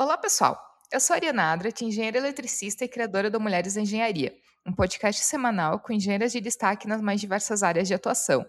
Olá, pessoal. Eu sou a Ariana Adrat, engenheira eletricista e criadora do Mulheres em Engenharia, um podcast semanal com engenheiras de destaque nas mais diversas áreas de atuação.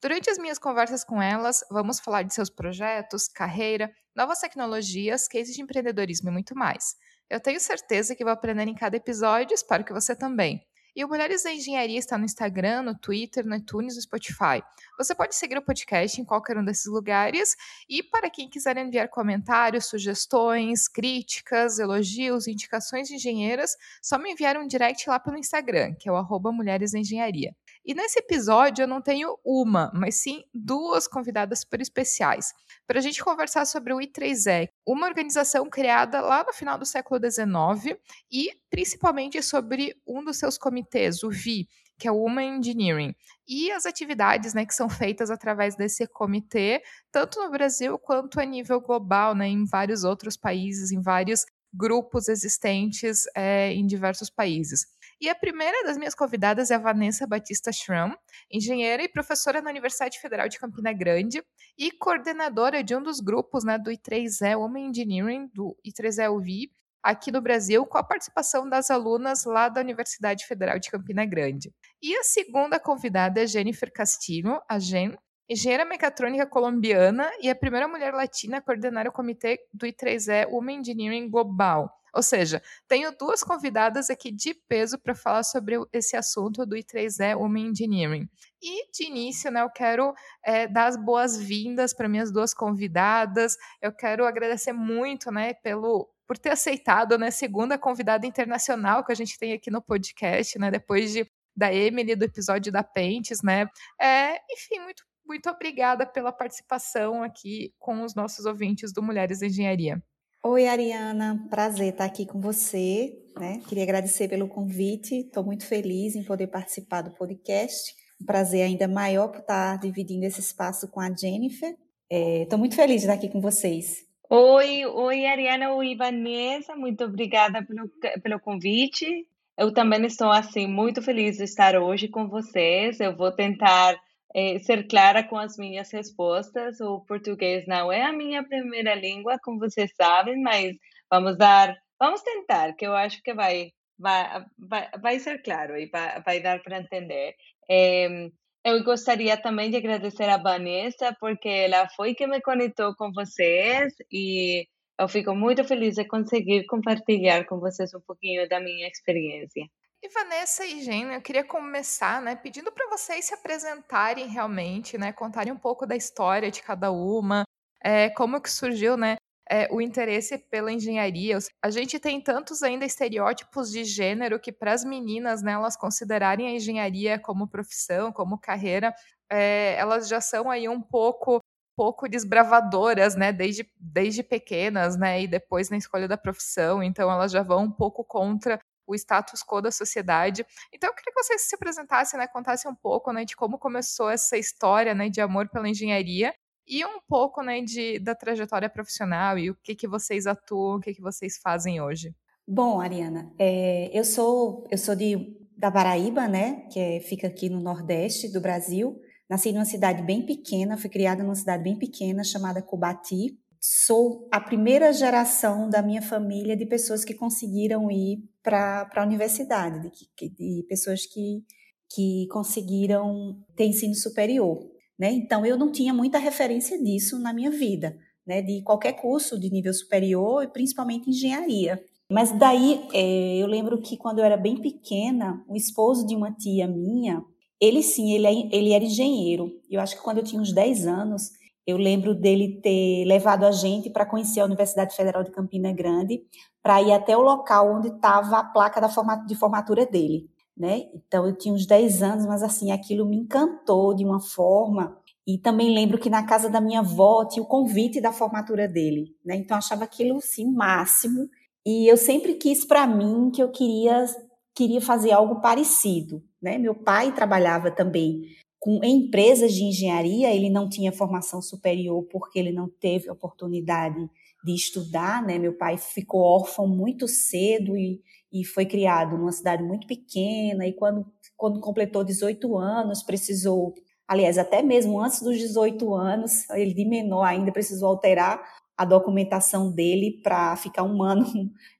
Durante as minhas conversas com elas, vamos falar de seus projetos, carreira, novas tecnologias, cases de empreendedorismo e muito mais. Eu tenho certeza que vou aprender em cada episódio, espero que você também. E o Mulheres da Engenharia está no Instagram, no Twitter, no iTunes no Spotify. Você pode seguir o podcast em qualquer um desses lugares. E para quem quiser enviar comentários, sugestões, críticas, elogios, indicações de engenheiras, só me enviar um direct lá pelo Instagram, que é o arroba Mulheres da Engenharia. E nesse episódio eu não tenho uma, mas sim duas convidadas super especiais para a gente conversar sobre o I3E, uma organização criada lá no final do século XIX e principalmente sobre um dos seus comitês, o VI, que é o Women Engineering, e as atividades né, que são feitas através desse comitê, tanto no Brasil quanto a nível global, né, em vários outros países, em vários grupos existentes é, em diversos países. E a primeira das minhas convidadas é a Vanessa Batista Schramm, engenheira e professora na Universidade Federal de Campina Grande e coordenadora de um dos grupos né, do I3E Women Engineering, do I3E UV, aqui no Brasil, com a participação das alunas lá da Universidade Federal de Campina Grande. E a segunda convidada é Jennifer Castilho, a Jen, engenheira mecatrônica colombiana e a primeira mulher latina a coordenar o comitê do I3E Women Engineering Global, ou seja, tenho duas convidadas aqui de peso para falar sobre esse assunto do I3E Women Engineering. E de início, né, eu quero é, dar as boas-vindas para minhas duas convidadas. Eu quero agradecer muito, né, pelo por ter aceitado, né, segunda convidada internacional que a gente tem aqui no podcast, né, depois de da Emily do episódio da Pentes, né? É, enfim, muito muito obrigada pela participação aqui com os nossos ouvintes do Mulheres Engenharia. Oi, Ariana, prazer estar aqui com você. Né? Queria agradecer pelo convite, estou muito feliz em poder participar do podcast. Um prazer ainda maior por estar dividindo esse espaço com a Jennifer. Estou é, muito feliz de estar aqui com vocês. Oi, oi, Ariana, oi, Vanessa, muito obrigada pelo, pelo convite. Eu também estou assim muito feliz de estar hoje com vocês. Eu vou tentar é, ser clara com as minhas respostas. O português não é a minha primeira língua, como vocês sabem, mas vamos dar, vamos tentar, que eu acho que vai, vai, vai, vai ser claro e vai, vai dar para entender. É, eu gostaria também de agradecer a Vanessa, porque ela foi que me conectou com vocês e eu fico muito feliz de conseguir compartilhar com vocês um pouquinho da minha experiência. E Vanessa e Gênio, eu queria começar, né, pedindo para vocês se apresentarem realmente, né, contarem um pouco da história de cada uma, é, como que surgiu, né, é, o interesse pela engenharia. A gente tem tantos ainda estereótipos de gênero que para as meninas, né, elas considerarem a engenharia como profissão, como carreira, é, elas já são aí um pouco pouco desbravadoras, né, desde, desde pequenas, né, e depois na escolha da profissão, então elas já vão um pouco contra o status quo da sociedade. Então eu queria que vocês se apresentassem, né, contassem um pouco, né, de como começou essa história, né, de amor pela engenharia e um pouco, né, de, da trajetória profissional e o que que vocês atuam, o que que vocês fazem hoje. Bom, Ariana, é, eu sou eu sou de da Paraíba, né, que é, fica aqui no nordeste do Brasil. Nasci numa cidade bem pequena, fui criada numa cidade bem pequena chamada Cubati, sou a primeira geração da minha família de pessoas que conseguiram ir para a universidade, de, de, pessoas que, que conseguiram ter ensino superior. Né? Então, eu não tinha muita referência disso na minha vida, né? de qualquer curso de nível superior e principalmente engenharia. Mas daí, é, eu lembro que quando eu era bem pequena, o esposo de uma tia minha, ele sim, ele, é, ele era engenheiro. Eu acho que quando eu tinha uns 10 anos, eu lembro dele ter levado a gente para conhecer a Universidade Federal de Campina Grande, para ir até o local onde estava a placa da de formatura dele. Né? Então eu tinha uns 10 anos, mas assim, aquilo me encantou de uma forma. E também lembro que na casa da minha avó tinha o convite da formatura dele, né? Então eu achava aquilo sim máximo. E eu sempre quis para mim que eu queria queria fazer algo parecido, né? Meu pai trabalhava também com em empresas de engenharia, ele não tinha formação superior porque ele não teve oportunidade de estudar, né? Meu pai ficou órfão muito cedo e, e foi criado numa cidade muito pequena e quando quando completou 18 anos, precisou, aliás, até mesmo antes dos 18 anos, ele de menor ainda precisou alterar a documentação dele para ficar um ano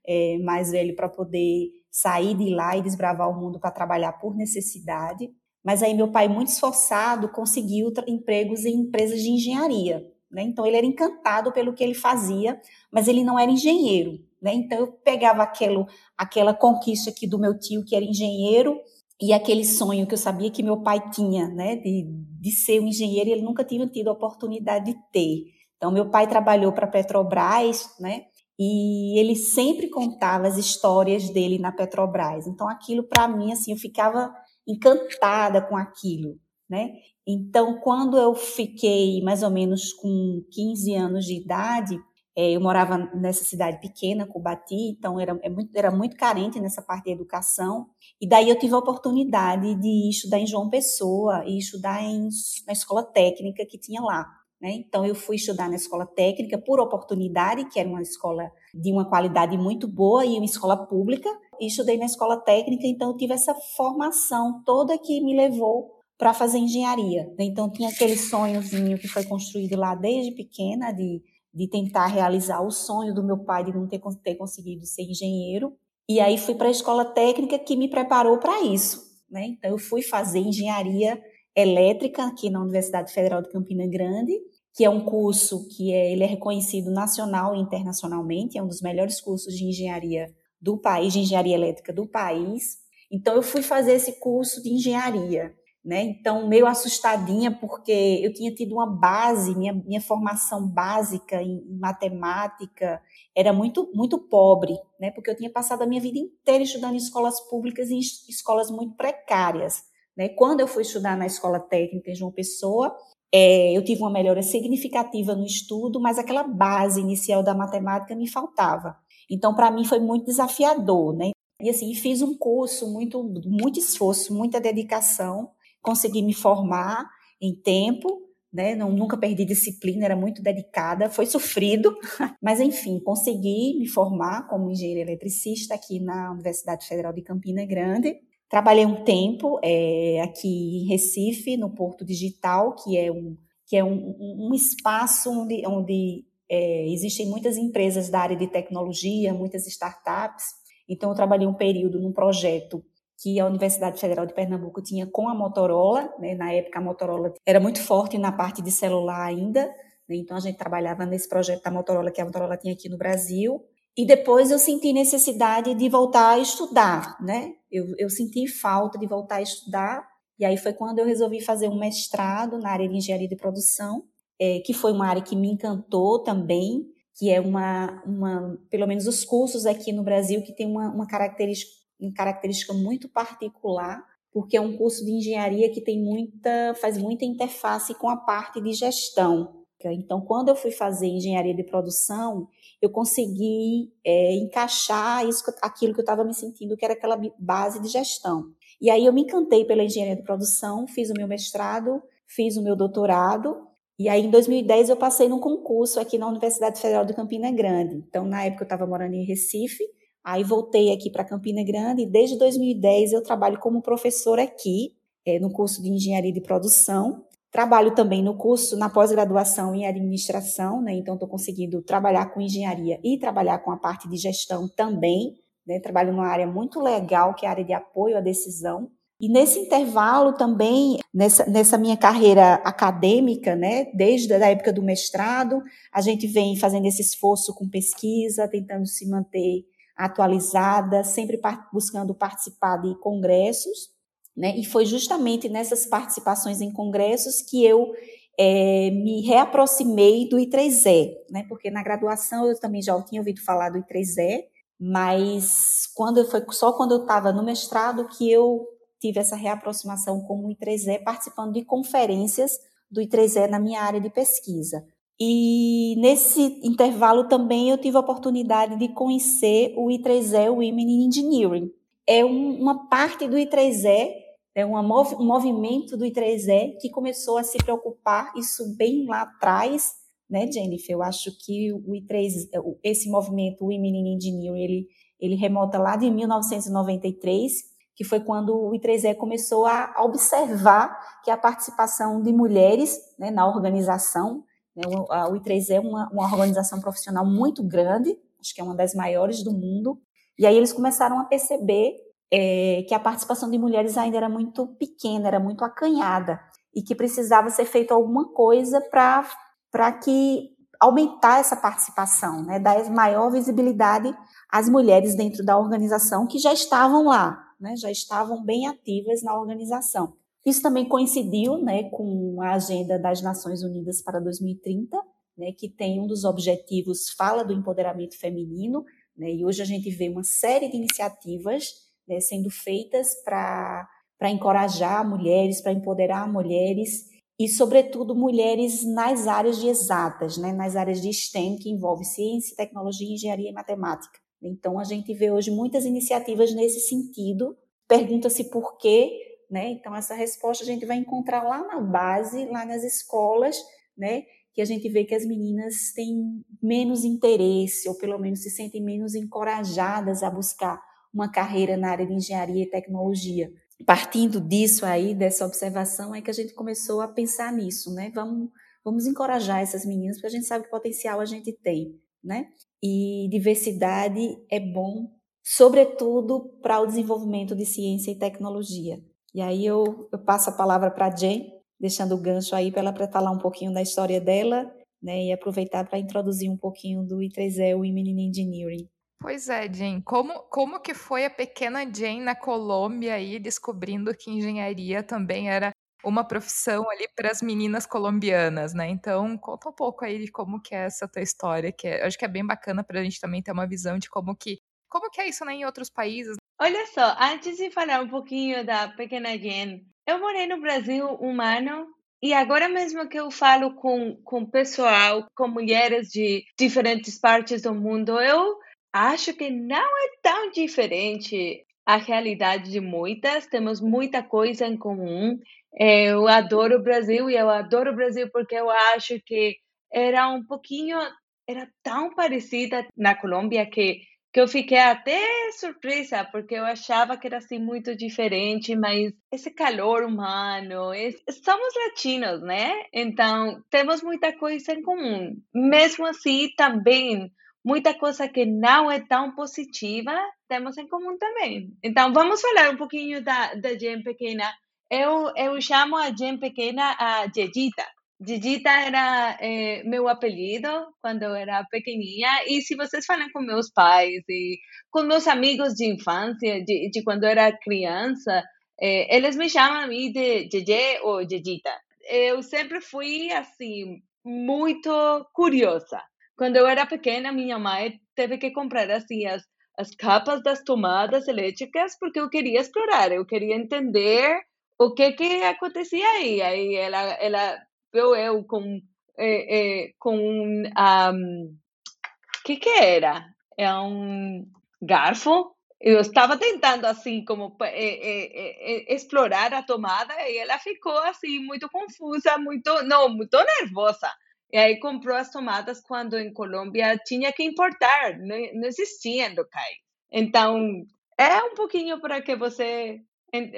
é, mais velho para poder sair de lá e desbravar o mundo para trabalhar por necessidade. Mas aí meu pai, muito esforçado, conseguiu empregos em empresas de engenharia. Né? Então ele era encantado pelo que ele fazia, mas ele não era engenheiro. Né? Então eu pegava aquilo, aquela conquista aqui do meu tio, que era engenheiro, e aquele sonho que eu sabia que meu pai tinha, né, de, de ser um engenheiro, ele nunca tinha tido a oportunidade de ter. Então, meu pai trabalhou para a Petrobras, né, e ele sempre contava as histórias dele na Petrobras. Então, aquilo para mim, assim, eu ficava encantada com aquilo, né? Então, quando eu fiquei mais ou menos com 15 anos de idade, é, eu morava nessa cidade pequena, Cubati, então era, é era muito carente nessa parte de educação. E daí eu tive a oportunidade de estudar em João Pessoa e estudar em, na escola técnica que tinha lá. Né? Então eu fui estudar na escola técnica por oportunidade, que era uma escola de uma qualidade muito boa e uma escola pública. E estudei na escola técnica, então eu tive essa formação toda que me levou para fazer engenharia. Né? Então tinha aquele sonhozinho que foi construído lá desde pequena de de tentar realizar o sonho do meu pai de não ter, ter conseguido ser engenheiro. E aí fui para a escola técnica que me preparou para isso. Né? Então eu fui fazer engenharia elétrica aqui na Universidade Federal de Campina Grande, que é um curso que é, ele é reconhecido nacional e internacionalmente, é um dos melhores cursos de engenharia do país, de engenharia elétrica do país. Então eu fui fazer esse curso de engenharia né? Então, meio assustadinha, porque eu tinha tido uma base, minha, minha formação básica em, em matemática era muito, muito pobre, né? Porque eu tinha passado a minha vida inteira estudando em escolas públicas e em escolas muito precárias. Né? Quando eu fui estudar na escola técnica em João Pessoa, é, eu tive uma melhora significativa no estudo, mas aquela base inicial da matemática me faltava. Então, para mim, foi muito desafiador, né? E assim, fiz um curso, muito, muito esforço, muita dedicação, consegui me formar em tempo, né? Não, nunca perdi disciplina, era muito dedicada, foi sofrido, mas enfim, consegui me formar como engenheira eletricista aqui na Universidade Federal de Campina Grande. Trabalhei um tempo é, aqui em Recife, no Porto Digital, que é um, que é um, um espaço onde, onde é, existem muitas empresas da área de tecnologia, muitas startups. Então, eu trabalhei um período num projeto que a Universidade Federal de Pernambuco tinha com a Motorola, né? na época a Motorola era muito forte na parte de celular ainda, né? então a gente trabalhava nesse projeto da Motorola que a Motorola tinha aqui no Brasil, e depois eu senti necessidade de voltar a estudar, né? Eu, eu senti falta de voltar a estudar, e aí foi quando eu resolvi fazer um mestrado na área de engenharia de produção, é, que foi uma área que me encantou também, que é uma, uma, pelo menos os cursos aqui no Brasil que tem uma, uma característica uma característica muito particular, porque é um curso de engenharia que tem muita, faz muita interface com a parte de gestão. Então, quando eu fui fazer engenharia de produção, eu consegui é, encaixar isso, aquilo que eu estava me sentindo, que era aquela base de gestão. E aí eu me encantei pela engenharia de produção, fiz o meu mestrado, fiz o meu doutorado, e aí em 2010 eu passei num concurso aqui na Universidade Federal de Campina Grande. Então, na época eu estava morando em Recife, Aí voltei aqui para Campina Grande e desde 2010 eu trabalho como professora aqui, é, no curso de Engenharia de Produção. Trabalho também no curso, na pós-graduação em administração, né? Então estou conseguindo trabalhar com engenharia e trabalhar com a parte de gestão também. Né? Trabalho numa área muito legal, que é a área de apoio à decisão. E nesse intervalo também, nessa, nessa minha carreira acadêmica, né, desde a época do mestrado, a gente vem fazendo esse esforço com pesquisa, tentando se manter atualizada, sempre buscando participar de congressos, né? E foi justamente nessas participações em congressos que eu é, me reaproximei do I3E, né? Porque na graduação eu também já tinha ouvido falar do I3E, mas quando foi só quando eu estava no mestrado que eu tive essa reaproximação com o I3E, participando de conferências do I3E na minha área de pesquisa. E nesse intervalo também eu tive a oportunidade de conhecer o I3E Women in Engineering. É um, uma parte do I3E, é um movimento do I3E que começou a se preocupar, isso bem lá atrás, né, Jennifer? Eu acho que o I3, esse movimento Women in Engineering, ele, ele remota lá de 1993, que foi quando o I3E começou a observar que a participação de mulheres né, na organização Né? A UI3E é uma, uma organização profissional muito grande, acho que é uma das maiores do mundo. E aí eles começaram a perceber é, que a participação de mulheres ainda era muito pequena, era muito acanhada e que precisava ser feito alguma coisa para que aumentar essa participação, né, dar maior visibilidade às mulheres dentro da organização que já estavam lá, né, já estavam bem ativas na organização. Isso também coincidiu né, com a agenda das Nações Unidas para 2030, né, que tem um dos objetivos, fala do empoderamento feminino, né, e hoje a gente vê uma série de iniciativas né, sendo feitas para encorajar mulheres, para empoderar mulheres, e, sobretudo, mulheres nas áreas de exatas, né, nas áreas de STEM, que envolve ciência, tecnologia, engenharia e matemática. Então, a gente vê hoje muitas iniciativas nesse sentido. Pergunta-se por quê, né? Então, essa resposta a gente vai encontrar lá na base, lá nas escolas, né? Que a gente vê que as meninas têm menos interesse, ou pelo menos se sentem menos encorajadas a buscar uma carreira na área de engenharia e tecnologia partindo disso aí, dessa observação, é que a gente começou a pensar nisso, né? Vamos, vamos encorajar essas meninas, porque a gente sabe que potencial a gente tem, né? E diversidade é bom, sobretudo para o desenvolvimento de ciência e tecnologia. E aí eu, eu passo a palavra para a Jen, deixando o gancho aí para ela falar um pouquinho da história dela, né? E aproveitar para introduzir um pouquinho do I3E Women in Engineering. Pois é, Jane. Como, como que foi a pequena Jane na Colômbia aí descobrindo que engenharia também era uma profissão ali para as meninas colombianas, né? Então, conta um pouco aí de como que é essa tua história, que é, acho que é bem bacana para a gente também ter uma visão de como que como que é isso né, em outros países. Olha só, antes de falar um pouquinho da pequena Jane, eu morei no Brasil um ano e agora mesmo que eu falo com, com pessoal, com mulheres de diferentes partes do mundo, eu acho que não é tão diferente a realidade de muitas, temos muita coisa em comum. Eu adoro o Brasil e eu adoro o Brasil porque eu acho que era um pouquinho, era tão parecida na Colômbia que que eu fiquei até surpresa, porque eu achava que era assim muito diferente, mas esse calor humano, esse... somos latinos, né? Então, temos muita coisa em comum. Mesmo assim, também muita coisa que não é tão positiva temos em comum também. Então, vamos falar um pouquinho da, da Jen Pequena. Eu, eu chamo a Jen Pequena a Jejita. Jejita era é, meu apelido quando eu era pequenininha. E se vocês falam com meus pais e com meus amigos de infância, de, de quando eu era criança, é, eles me chamam a mim de Jeje ou Jejita. Eu sempre fui, assim, muito curiosa. Quando eu era pequena, minha mãe teve que comprar assim as, as capas das tomadas elétricas porque eu queria explorar, eu queria entender o que que acontecia aí. Aí ela, ela viu eu com é, é, com um, que que era? É um garfo. Eu estava tentando assim como é, explorar a tomada e ela ficou assim muito confusa, muito não, muito nervosa. E aí comprou as tomadas quando em Colômbia tinha que importar, não, não existia locais. Então, é um pouquinho para que você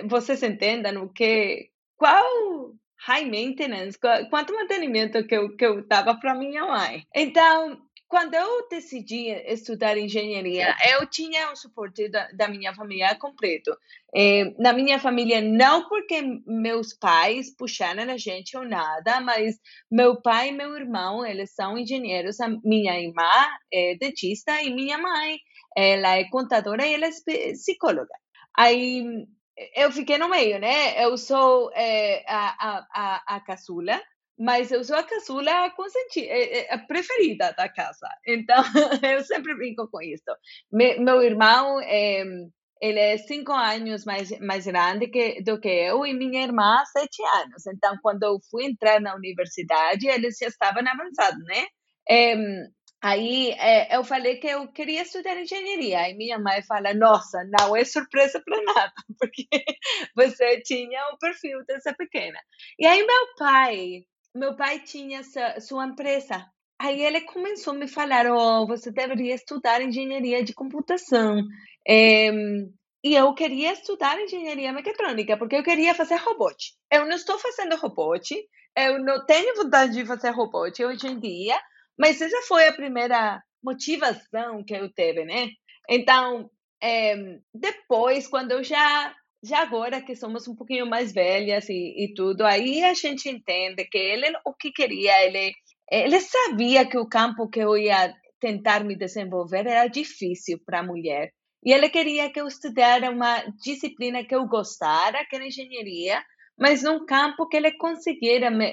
vocês entendam o que qual high maintenance, quanto mantenimento que eu que eu para minha mãe. Então, quando eu decidi estudar engenharia, eu tinha o suporte da, da minha família completo. É, na minha família, não porque meus pais puxaram a gente ou nada, mas meu pai e meu irmão, eles são engenheiros. A minha irmã é dentista e minha mãe, ela é contadora e ela é psicóloga. Aí eu fiquei no meio, né? Eu sou é, a, a, a, a caçula, mas eu sou a caçula consentida, é, é, a preferida da casa. Então, eu sempre brinco com isso. meu irmão, é, ele é cinco anos mais, mais grande que, do que eu e minha irmã, sete anos. Então, quando eu fui entrar na universidade, eles já estavam avançados, né? É, aí é, eu falei que eu queria estudar engenharia. E minha mãe fala: Nossa, não é surpresa para nada, porque você tinha o perfil dessa pequena. E aí, meu pai meu pai tinha sua empresa. Aí ele começou a me falar: oh, você deveria estudar engenharia de computação. É, e eu queria estudar engenharia mecatrônica, porque eu queria fazer robôtica. Eu não estou fazendo robôtica, eu não tenho vontade de fazer robôtica hoje em dia, mas essa foi a primeira motivação que eu teve, né? Então, é, depois, quando eu já, já agora que somos um pouquinho mais velhas e, e tudo, aí a gente entende que ele o que queria, ele, ele sabia que o campo que eu ia tentar me desenvolver era difícil para a mulher. E ele queria que eu estudasse uma disciplina que eu gostara, que era engenharia, mas num campo que ele conseguira me,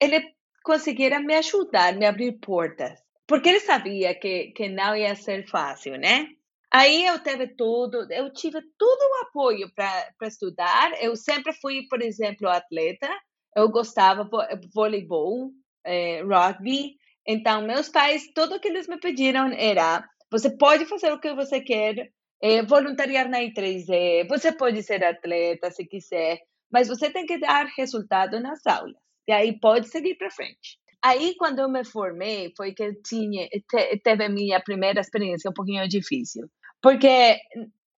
ele conseguira me ajudar, me abrir portas. Porque ele sabia que, que não ia ser fácil, né? Aí eu tive tudo, eu tive todo o apoio para estudar. Eu sempre fui, por exemplo, atleta. Eu gostava de voleibol, eh, rugby. Então, meus pais, tudo que eles me pediram era: você pode fazer o que você quer, eh, voluntariar na I3E, você pode ser atleta se quiser, mas você tem que dar resultado nas aulas. E aí pode seguir para frente. Aí, quando eu me formei, foi que eu tinha, teve a minha primeira experiência um pouquinho difícil. Porque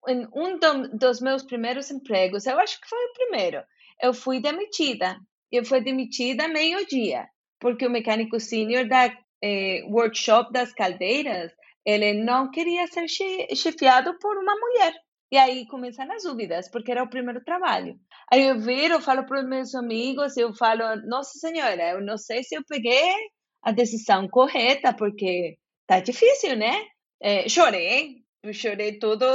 em um dos meus primeiros empregos, eu acho que foi o primeiro, eu fui demitida. Eu fui demitida meio-dia, porque o mecânico sênior da eh, workshop das caldeiras, ele não queria ser chefiado por uma mulher. E aí começam as dúvidas, porque era o primeiro trabalho. Aí eu viro, falo para os meus amigos, eu falo, nossa senhora, eu não sei se eu peguei a decisão correta, porque tá difícil, né? É, chorei, eu chorei todo,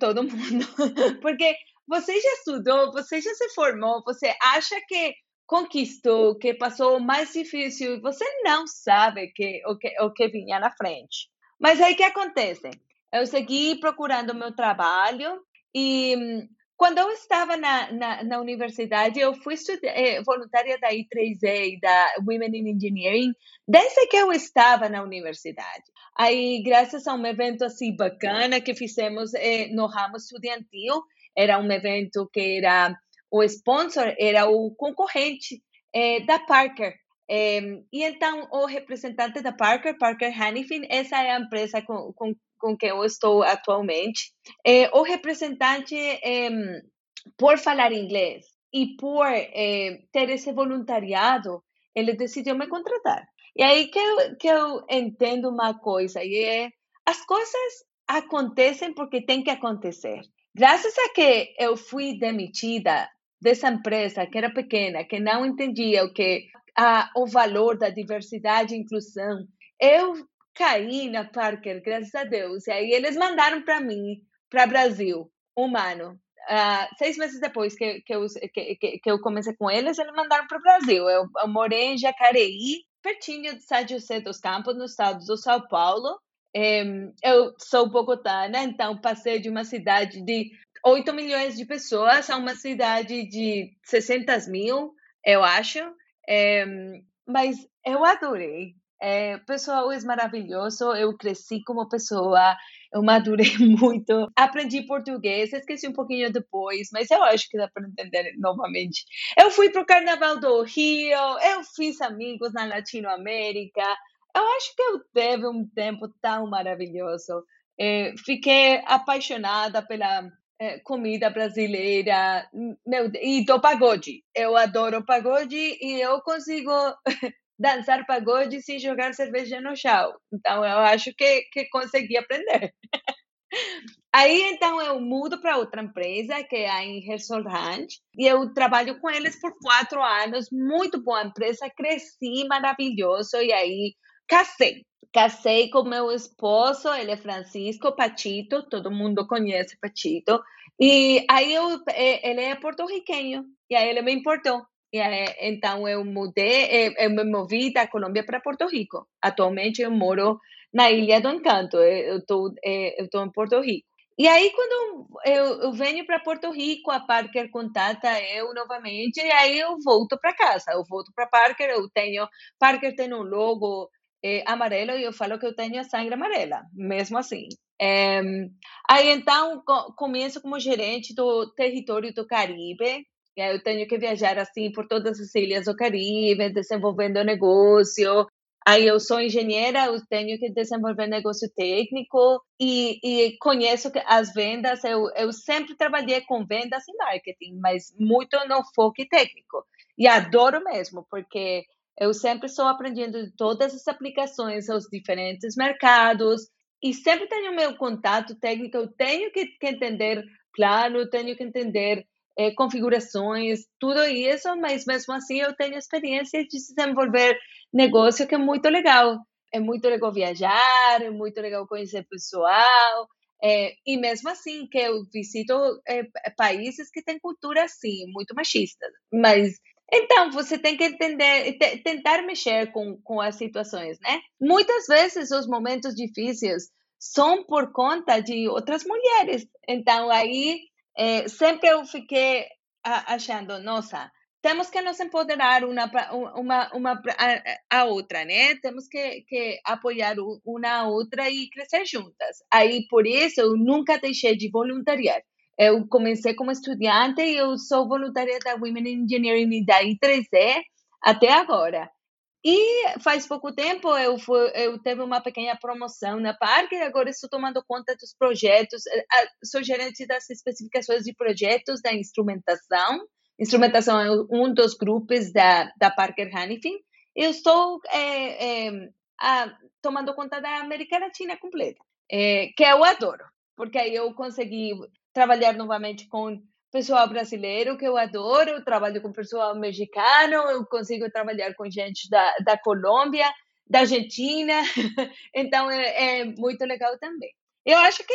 todo mundo, porque você já estudou, você já se formou, você acha que conquistou, que passou o mais difícil, você não sabe que, o, que, o que vinha na frente. Mas aí o que acontece? Eu segui procurando meu trabalho e quando eu estava na, na, na universidade, eu fui eh, voluntária da I3E e da Women in Engineering desde que eu estava na universidade. Aí, graças a um evento assim bacana que fizemos eh, no ramo estudantil, era um evento que era o sponsor, era o concorrente eh, da Parker. Eh, e então, o representante da Parker, Parker Hannifin, essa é a empresa com, com, com que eu estou atualmente, eh, o representante, eh, por falar inglês e por ter esse voluntariado, ele decidiu me contratar. E aí que eu, que eu entendo uma coisa, e é, as coisas acontecem porque tem que acontecer. Graças a que eu fui demitida dessa empresa que era pequena, que não entendia o que a, o valor da diversidade e inclusão, eu caí na Parker, graças a Deus. E aí eles mandaram para mim, para Brasil, humano. Uh, seis meses depois que, que, eu, que, que, eu comecei com eles, eles mandaram para o Brasil. Eu, eu morei em Jacareí, pertinho de São José dos Campos, no estado do São Paulo. eu sou bogotana, então passei de uma cidade de 8 milhões de pessoas a uma cidade de 600 mil, eu acho. mas eu adorei. É, pessoal é maravilhoso, eu cresci como pessoa, eu madurei muito, aprendi português, esqueci um pouquinho depois, mas eu acho que dá para entender novamente. Eu fui para o Carnaval do Rio, eu fiz amigos na Latinoamérica, eu acho que eu teve um tempo tão maravilhoso. É, fiquei apaixonada pela é, comida brasileira meu, e do pagode. Eu adoro pagode e eu consigo dançar pagode sem jogar cerveja no chão. Então, eu acho que, que consegui aprender. Aí, então, eu mudo para outra empresa, que é a Ingersoll Ranch, e eu trabalho com eles por quatro anos. Muito boa empresa, cresci maravilhoso, e aí casei. Casei com meu esposo, ele é Francisco Pachito, todo mundo conhece Pachito. E aí eu, eh, ele é porto-riquenho, e aí ele me importou. Então eu mudei, eh, eu me movi da Colômbia para Porto Rico. Atualmente eu moro na Ilha do Encanto, eh, eu estou eu tô em Porto Rico. E aí, quando eu, eu venho para Porto Rico, a Parker contata eu novamente, e aí eu volto para casa. Eu volto para Parker, eu tenho. Parker tem um logo eh, amarelo e eu falo que eu tenho a sangue amarela, mesmo assim. É, aí então co começo como gerente do território do Caribe, eu tenho que viajar assim por todas as ilhas do Caribe, desenvolvendo negócio. Aí eu sou engenheira, eu tenho que desenvolver negócio técnico e, e conheço as vendas. Eu, eu sempre trabalhei com vendas e marketing, mas muito no foco técnico. E adoro mesmo, porque eu sempre estou aprendendo todas as aplicações aos diferentes mercados e sempre tenho meu contato técnico. Eu tenho que, que entender plano, tenho que entender é, configurações, tudo isso, mas mesmo assim eu tenho experiência de desenvolver negócio que é muito legal. É muito legal viajar, é muito legal conhecer pessoal, é, e mesmo assim que eu visito é, países que têm cultura assim, muito machista. Mas então você tem que entender, tentar mexer com, com as situações, né? Muitas vezes os momentos difíceis são por conta de outras mulheres. Então aí é, sempre eu fiquei achando, nossa, temos que nos empoderar uma, uma, uma a, a outra, né? Temos que, que apoiar uma a outra e crescer juntas. Aí, por isso, eu nunca deixei de voluntariar. Eu comecei como estudante e eu sou voluntária da Women Engineering da I3E até agora. E faz pouco tempo eu, fui, eu teve uma pequena promoção na Parque agora estou tomando conta dos projetos, eh, sou gerente das especificações de projetos da instrumentação. Instrumentação é um dos grupos da, da Parker Hannifin. Eu estou é, é, a, tomando conta da América Latina completa, é, que eu adoro, porque aí eu consegui trabalhar novamente com pessoal brasileiro que eu adoro, eu trabalho com pessoal mexicano, eu consigo trabalhar com gente da, da Colômbia, da Argentina, então é, é muito legal também. Eu acho que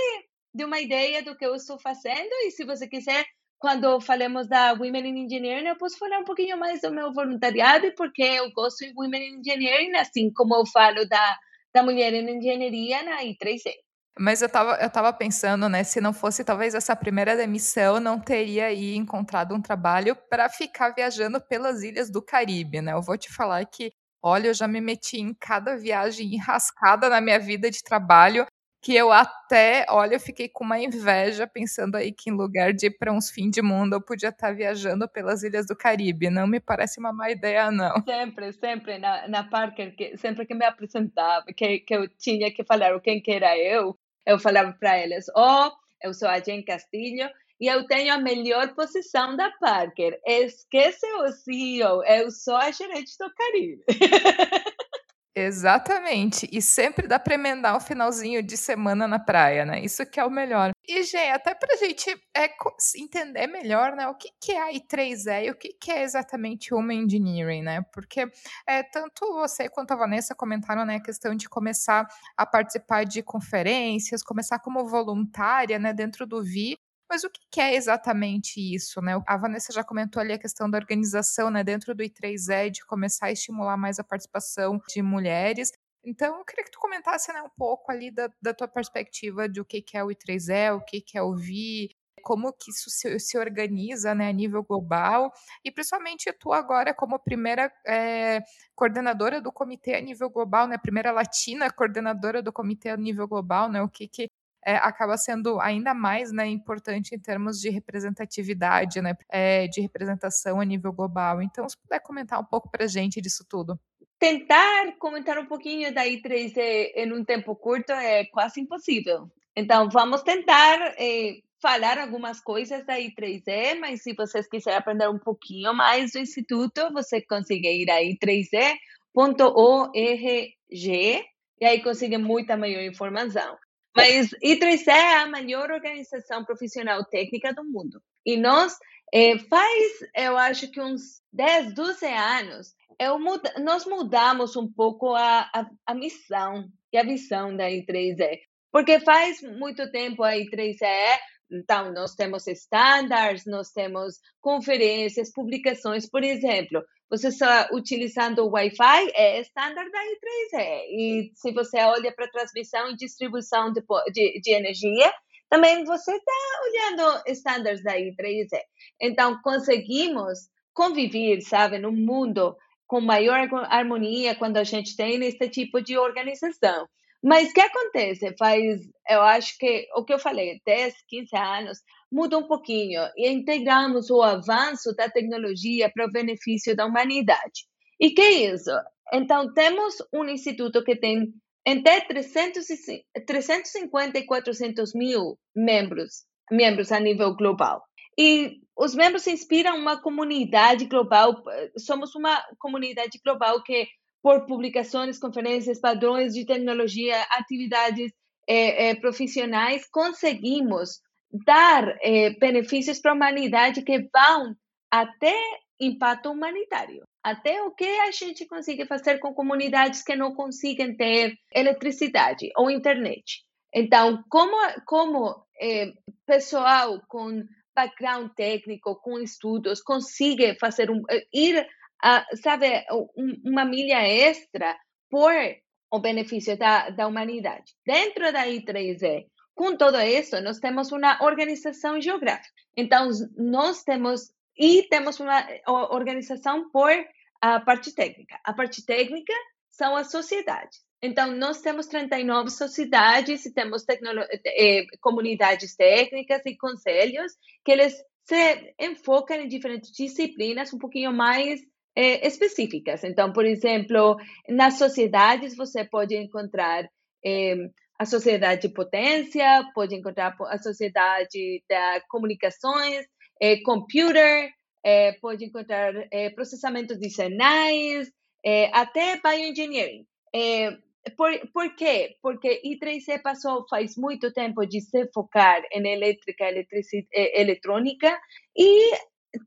de uma ideia do que eu estou fazendo e se você quiser quando falamos da Women in Engineering, eu posso falar um pouquinho mais do meu voluntariado e porque eu gosto de Women in Engineering, assim como eu falo da, da mulher em engenharia na I3E. Mas eu estava eu tava pensando, né, se não fosse talvez essa primeira demissão, não teria aí encontrado um trabalho para ficar viajando pelas ilhas do Caribe, né? Eu vou te falar que, olha, eu já me meti em cada viagem enrascada na minha vida de trabalho, que eu até, olha, eu fiquei com uma inveja pensando aí que em lugar de ir para uns fim de mundo, eu podia estar tá viajando pelas ilhas do Caribe. Não me parece uma má ideia, não. Sempre, sempre na, na Parker, que, sempre que me apresentava, que, que eu tinha que falar quem que era eu, eu falava para eles, oh, eu sou a Jen Castilho e eu tenho a melhor posição da Parker. Esquece o CEO, eu sou a gerente do Caribe. Exatamente. E sempre dá para emendar um finalzinho de semana na praia, né? Isso que é o melhor. E, Gê, até para a gente é, entender melhor, né? O que, que é a I3E e o que, que é exatamente Human Engineering, né? Porque é, tanto você quanto a Vanessa comentaram, né? A questão de começar a participar de conferências, começar como voluntária, né? Dentro do VI, mas o que é exatamente isso, né? A Vanessa já comentou ali a questão da organização, né, dentro do I3E, de começar a estimular mais a participação de mulheres. Então, eu queria que tu comentasse né, um pouco ali da, da tua perspectiva de o que, é o I3E, o que, que é o VI, como que isso se, se, organiza né, a nível global, e principalmente tu agora como primeira é, coordenadora do comitê a nível global, né, primeira latina coordenadora do comitê a nível global, né, o que, que é, acaba sendo ainda mais né, importante em termos de representatividade, né, é, de representação a nível global. Então, se puder comentar um pouco para a gente disso tudo. Tentar comentar um pouquinho da I3E em um tempo curto é quase impossível. Então, vamos tentar é, falar algumas coisas da I3E, mas se vocês quiserem aprender um pouquinho mais do Instituto, você consegue ir a i3e.org e aí consegue muita maior informação. Mas I3E é a maior organização profissional técnica do mundo. E nós, é, faz, eu acho que uns 10, 12 anos, muda, nós mudamos um pouco a, a, a missão e a visão da I3E. Porque faz muito tempo a I3E então, nós temos standards, nós temos conferências, publicações, por exemplo, você está utilizando o Wi-Fi, é standard da I3E. E se você olha para transmissão e distribuição de, de, de energia, também você está olhando standards da I3E. Então, conseguimos conviver, sabe, num mundo com maior harmonia quando a gente tem esse tipo de organização. Mas o que acontece? Faz, eu acho que o que eu falei, 10, 15 anos, muda um pouquinho e integramos o avanço da tecnologia para o benefício da humanidade. E que é isso? Então, temos um instituto que tem entre 300 350 e 400 mil membros, membros a nível global. E os membros inspiram uma comunidade global. Somos uma comunidade global que, por publicações, conferências, padrões de tecnologia, atividades é, é, profissionais, conseguimos dar é, benefícios para a humanidade que vão até impacto humanitário. Até o que a gente consegue fazer com comunidades que não conseguem ter eletricidade ou internet. Então, como, como pessoal com background técnico, com estudos, consegue fazer um, ir, a, sabe, uma milha extra por o benefício da, da humanidade. Dentro da I3E, com tudo isso, nós temos uma organização geográfica. Então, nós temos e temos uma organização por a parte técnica. A parte técnica são as sociedades. Então, nós temos 39 sociedades e temos eh, comunidades técnicas e conselhos que eles se enfocam em diferentes disciplinas um pouquinho mais eh, específicas. Então, por exemplo, nas sociedades você pode encontrar eh, a sociedade de potência, pode encontrar a sociedade de comunicações, eh, computer, eh, pode encontrar eh, processamento de sinais, até bioengineering. Por, por quê? Porque I3C passou faz muito tempo de se focar em elétrica, eletrônica e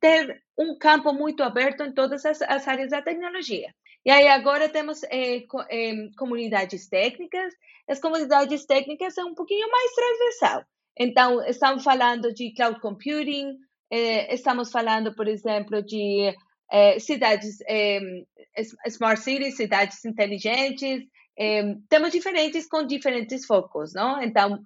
ter um campo muito aberto em todas as, as áreas da tecnologia. E aí agora temos eh, eh, comunidades técnicas. As comunidades técnicas são um pouquinho mais transversal. Então, estamos falando de cloud computing, eh, estamos falando, por exemplo, de eh, cidades, eh, smart cities, cidades inteligentes. temos diferentes com diferentes focos, não? Então,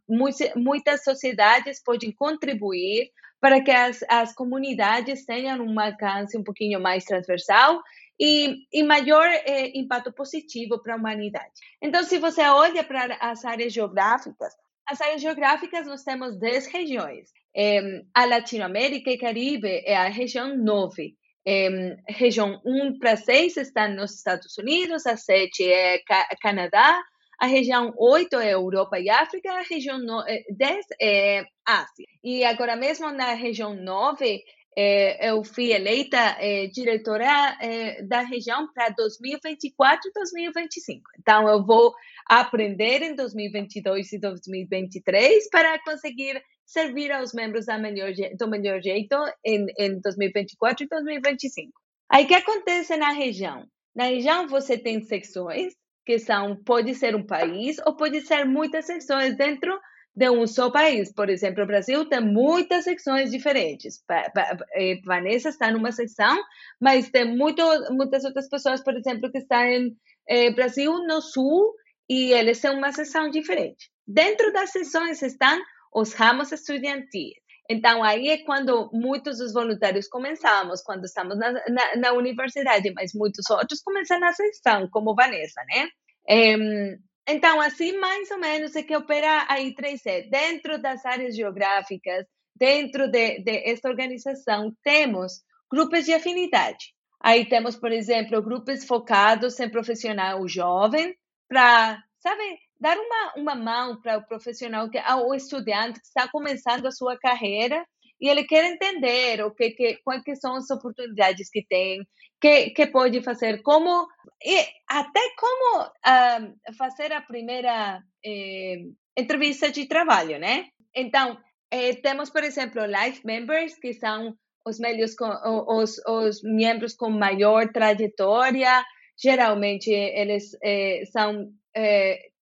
muitas sociedades podem contribuir para que as, as comunidades tenham um alcance um pouquinho mais transversal e, e maior eh, impacto positivo para a humanidade. Então, se você olha para as áreas geográficas, as áreas geográficas nós temos 10 regiões. Eh, a Latinoamérica e Caribe é a região 9. Eh, região 1 para 6 está nos Estados Unidos, a 7 é Ca Canadá, a região 8 é Europa e África, a região 10 é Ásia. E agora mesmo na região 9, é, eu fui eleita é, diretora da região para 2024 e 2025. Então, eu vou aprender em 2022 e 2023 para conseguir servir aos membros melhor, do melhor jeito em, em 2024 e 2025. Aí, o que acontece na região? Na região, você tem secções que são, pode ser um país ou pode ser muitas secções dentro de um só país. Por exemplo, o Brasil tem muitas secções diferentes. Eh, Vanessa está numa secção, mas tem muito, muitas outras pessoas, por exemplo, que estão em eh, Brasil no Sul e eles são uma seção diferente. Dentro das seções estão os ramos estudantis. Então, aí é quando muitos dos voluntários começamos, quando estamos na, na, na universidade, mas muitos outros começam na sessão, como Vanessa, né? É, então, assim, mais ou menos é que opera a I3C. Dentro das áreas geográficas, dentro de, de esta organização, temos grupos de afinidade. Aí temos, por exemplo, grupos focados em profissional jovem, para, sabe, dar uma, uma mão para o profissional, que, ao estudante que está começando a sua carreira e ele quer entender o que, que quais são as oportunidades que tem, que, que pode fazer, como e até como uh, fazer a primeira eh, entrevista de trabalho, né? Então eh, temos, por exemplo, life members que são os com os, os membros com maior trajetória, geralmente eles eh, são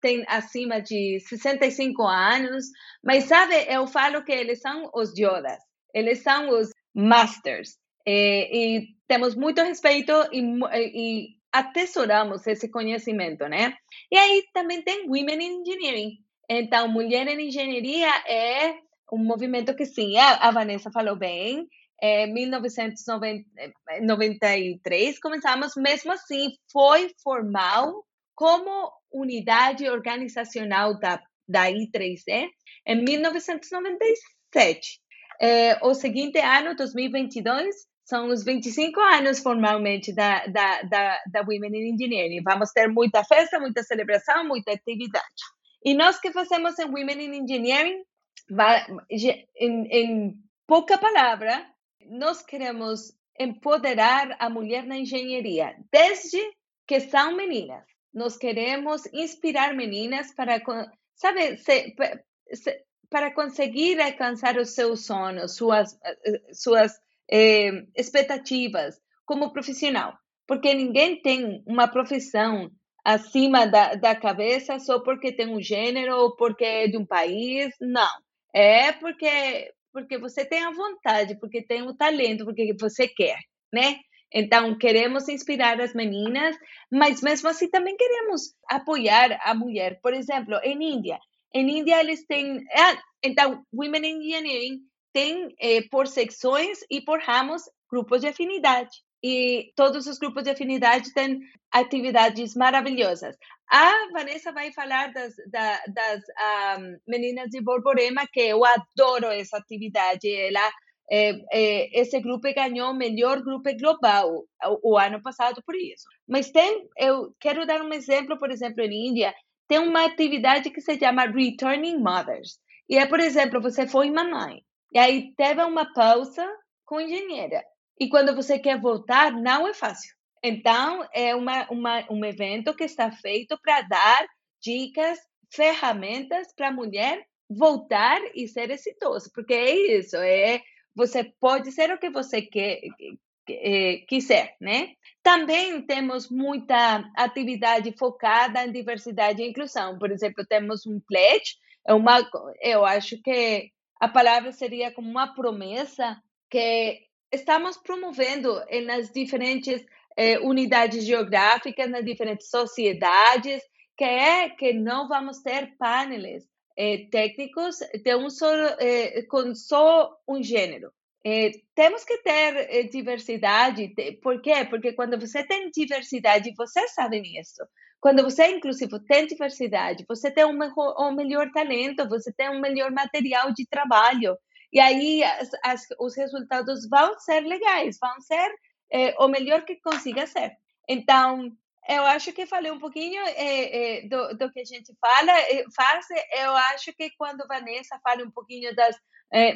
têm acima de 65 anos, mas sabe, eu falo que eles são os Yodas, eles são os Masters, e, e temos muito respeito e, e atesoramos esse conhecimento, né? E aí também tem Women in Engineering. Então, Mulher em Engenharia é um movimento que sim, a Vanessa falou bem, em 1993 começamos, mesmo assim, foi formal como unidade organizacional da, da I3E em 1997. É, o seguinte ano, 2022, são os 25 anos formalmente da, da, da, da Women in Engineering. Vamos ter muita festa, muita celebração, muita atividade. E nós que fazemos em Women in Engineering, em, em pouca palavra, nós queremos empoderar a mulher na engenharia, desde que são meninas. Nós queremos inspirar meninas para, sabe, se, para conseguir alcançar os seus sonhos, suas, suas eh, expectativas como profissional. Porque ninguém tem uma profissão acima da, da cabeça só porque tem um gênero ou porque é de um país. Não. É porque, porque você tem a vontade, porque tem o talento, porque você quer, né? Então, queremos inspirar as meninas, mas mesmo assim também queremos apoiar a mulher. Por exemplo, em Índia. Em Índia, eles têm. Ah, então, Women Engineering tem eh, por secções e por ramos grupos de afinidade. E todos os grupos de afinidade têm atividades maravilhosas. A Vanessa vai falar das, da, das um, ah, meninas de Borborema, que eu adoro essa atividade. Ela é, é, esse grupo ganhou o melhor grupo global o, o, ano passado por isso. Mas tem, eu quero dar um exemplo, por exemplo, em Índia, tem uma atividade que se chama Returning Mothers. E é, por exemplo, você foi mamãe, e aí teve uma pausa com engenheira. E quando você quer voltar, não é fácil. Então, é uma, uma, um evento que está feito para dar dicas, ferramentas para a mulher voltar e ser exitosa. Porque é isso, é você pode ser o que você quer, é, quiser, né? Também temos muita atividade focada em diversidade e inclusão. Por exemplo, temos um pledge, é uma, eu acho que a palavra seria como uma promessa que estamos promovendo nas diferentes eh, unidades geográficas, nas diferentes sociedades, que é que não vamos ter painéis eh, técnicos de um só, eh, com só um gênero. Eh, temos que ter eh, diversidade. Por quê? Porque quando você tem diversidade, você sabe nisso. Quando você inclusivo, tem diversidade, você tem um, melhor, um melhor talento, você tem um melhor material de trabalho. E aí as, as, os resultados vão ser legais, vão ser é, o melhor que consiga ser. Então, eu acho que falei um pouquinho é, é, do, do, que a gente fala, faz. Eu acho que quando Vanessa fala um pouquinho das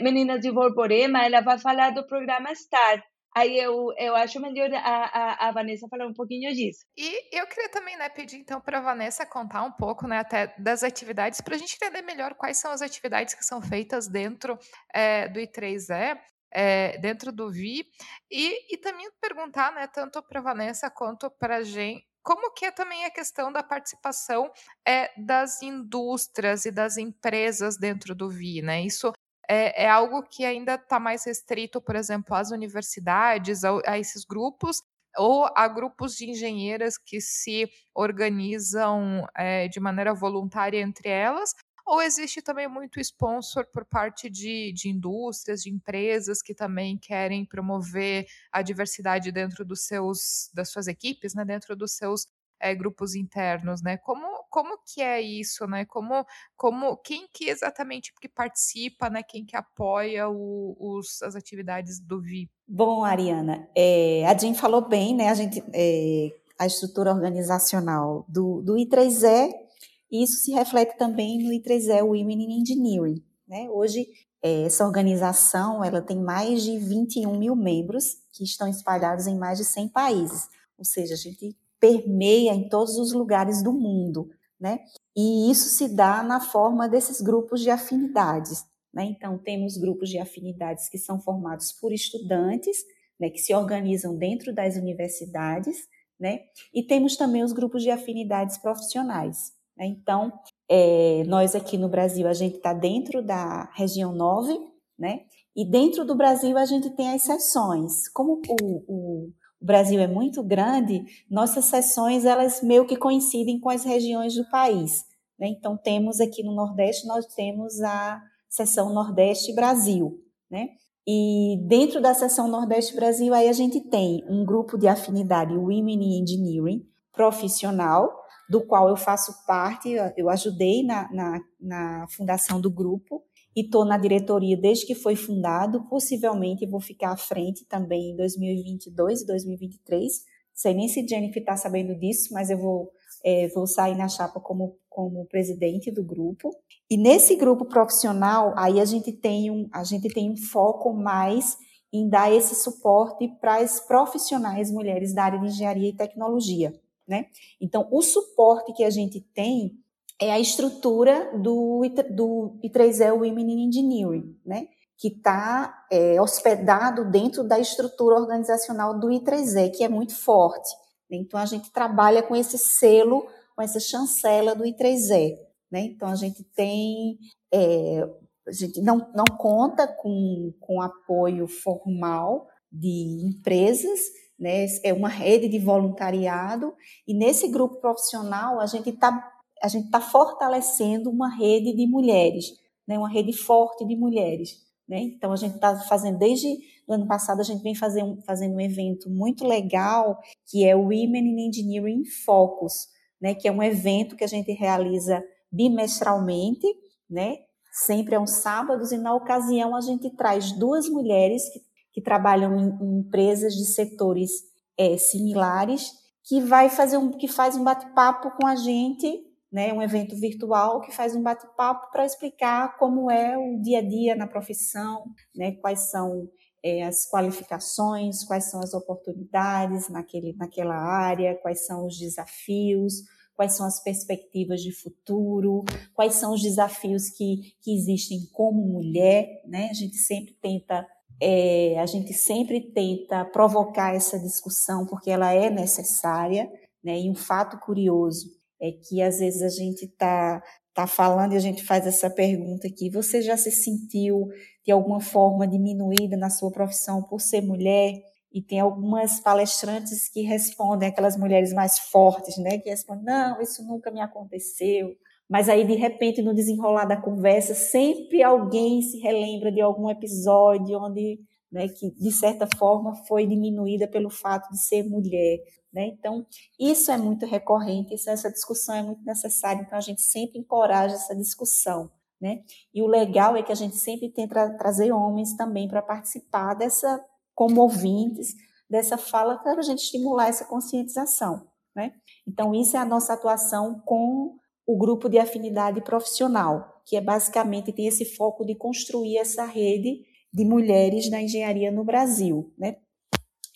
meninas de Borborema, ela vai falar do programa STAR, Aí eu, eu acho melhor a, a, a, Vanessa falar um pouquinho disso. E eu queria também né, pedir então para a Vanessa contar um pouco né, até das atividades, para a gente entender melhor quais são as atividades que são feitas dentro é, do I3E, é, dentro do VI, e, e também perguntar né, tanto para Vanessa quanto para a gente como que é também a questão da participação é, das indústrias e das empresas dentro do VI, né? Isso é, é algo que ainda está mais restrito, por exemplo, às universidades, a, a esses grupos, ou a grupos de engenheiras que se organizam é, de maneira voluntária entre elas, ou existe também muito sponsor por parte de, de indústrias, de empresas que também querem promover a diversidade dentro dos seus, das suas equipes, né, dentro dos seus é, grupos internos, né? Como, como que é isso, né? Como, como quem que exatamente que participa, né? Quem que apoia o, os, as atividades do VIP? Bom, Ariana, é, a Jean falou bem, né? A gente, é, a estrutura organizacional do, do I3E, isso se reflete também no I3E Women in Engineering, né? Hoje essa organização ela tem mais de 21 mil membros que estão espalhados em mais de 100 países. Ou seja, a gente permeia em todos os lugares do mundo, né? E isso se dá na forma desses grupos de afinidades, né? Então, temos grupos de afinidades que são formados por estudantes, né, que se organizam dentro das universidades, né? E temos também os grupos de afinidades profissionais. Né? Então, é, nós aqui no Brasil, a gente está dentro da região 9, né? E dentro do Brasil a gente tem as seções. Como o, o o Brasil é muito grande, nossas sessões elas meio que coincidem com as regiões do país. Né? Então temos aqui no Nordeste nós temos a seção Nordeste Brasil, né? E dentro da seção Nordeste Brasil aí a gente tem um grupo de afinidade Women in Engineering profissional, do qual eu faço parte, eu ajudei na, na, na fundação do grupo, e estou na diretoria desde que foi fundado. Possivelmente vou ficar à frente também em 2022 e 2023. Não sei nem se Jennifer está sabendo disso, mas eu vou, é, vou sair na chapa como, como presidente do grupo. E nesse grupo profissional, aí a gente tem um, a gente tem um foco mais em dar esse suporte para as profissionais mulheres da área de engenharia e tecnologia, né? Então, o suporte que a gente tem é a estrutura do, do I3E Women in Engineering, né? que está é, hospedado dentro da estrutura organizacional do I3E, que é muito forte. Então, a gente trabalha com esse selo, com essa chancela do I3E. Né? Então, a gente tem, é, a gente não, não conta com, com apoio formal de empresas, né? é uma rede de voluntariado, e nesse grupo profissional a gente está a gente está fortalecendo uma rede de mulheres, né, uma rede forte de mulheres. Né? Então, a gente está fazendo, desde o ano passado, a gente vem fazer um, fazendo um evento muito legal, que é o Women in Engineering Focus, né, que é um evento que a gente realiza bimestralmente, né, sempre aos sábados, e na ocasião a gente traz duas mulheres que, que trabalham em, em empresas de setores é, similares, que vai fazer um, que faz um bate-papo com a gente né, um evento virtual que faz um bate-papo para explicar como é o dia a dia na profissão, né, quais são é, as qualificações, quais são as oportunidades naquele, naquela área, quais são os desafios, quais são as perspectivas de futuro, quais são os desafios que, que existem como mulher, né? A gente sempre tenta é, a gente sempre tenta provocar essa discussão porque ela é necessária, né? E um fato curioso é que às vezes a gente está tá falando e a gente faz essa pergunta aqui: você já se sentiu de alguma forma diminuída na sua profissão por ser mulher? E tem algumas palestrantes que respondem, aquelas mulheres mais fortes, né? Que respondem: não, isso nunca me aconteceu. Mas aí, de repente, no desenrolar da conversa, sempre alguém se relembra de algum episódio onde, né, que de certa forma foi diminuída pelo fato de ser mulher. Né? Então, isso é muito recorrente, isso, essa discussão é muito necessária, então a gente sempre encoraja essa discussão. Né? E o legal é que a gente sempre tenta trazer homens também para participar dessa, como ouvintes, dessa fala, para a gente estimular essa conscientização. Né? Então, isso é a nossa atuação com o grupo de afinidade profissional, que é basicamente tem esse foco de construir essa rede de mulheres na engenharia no Brasil, né?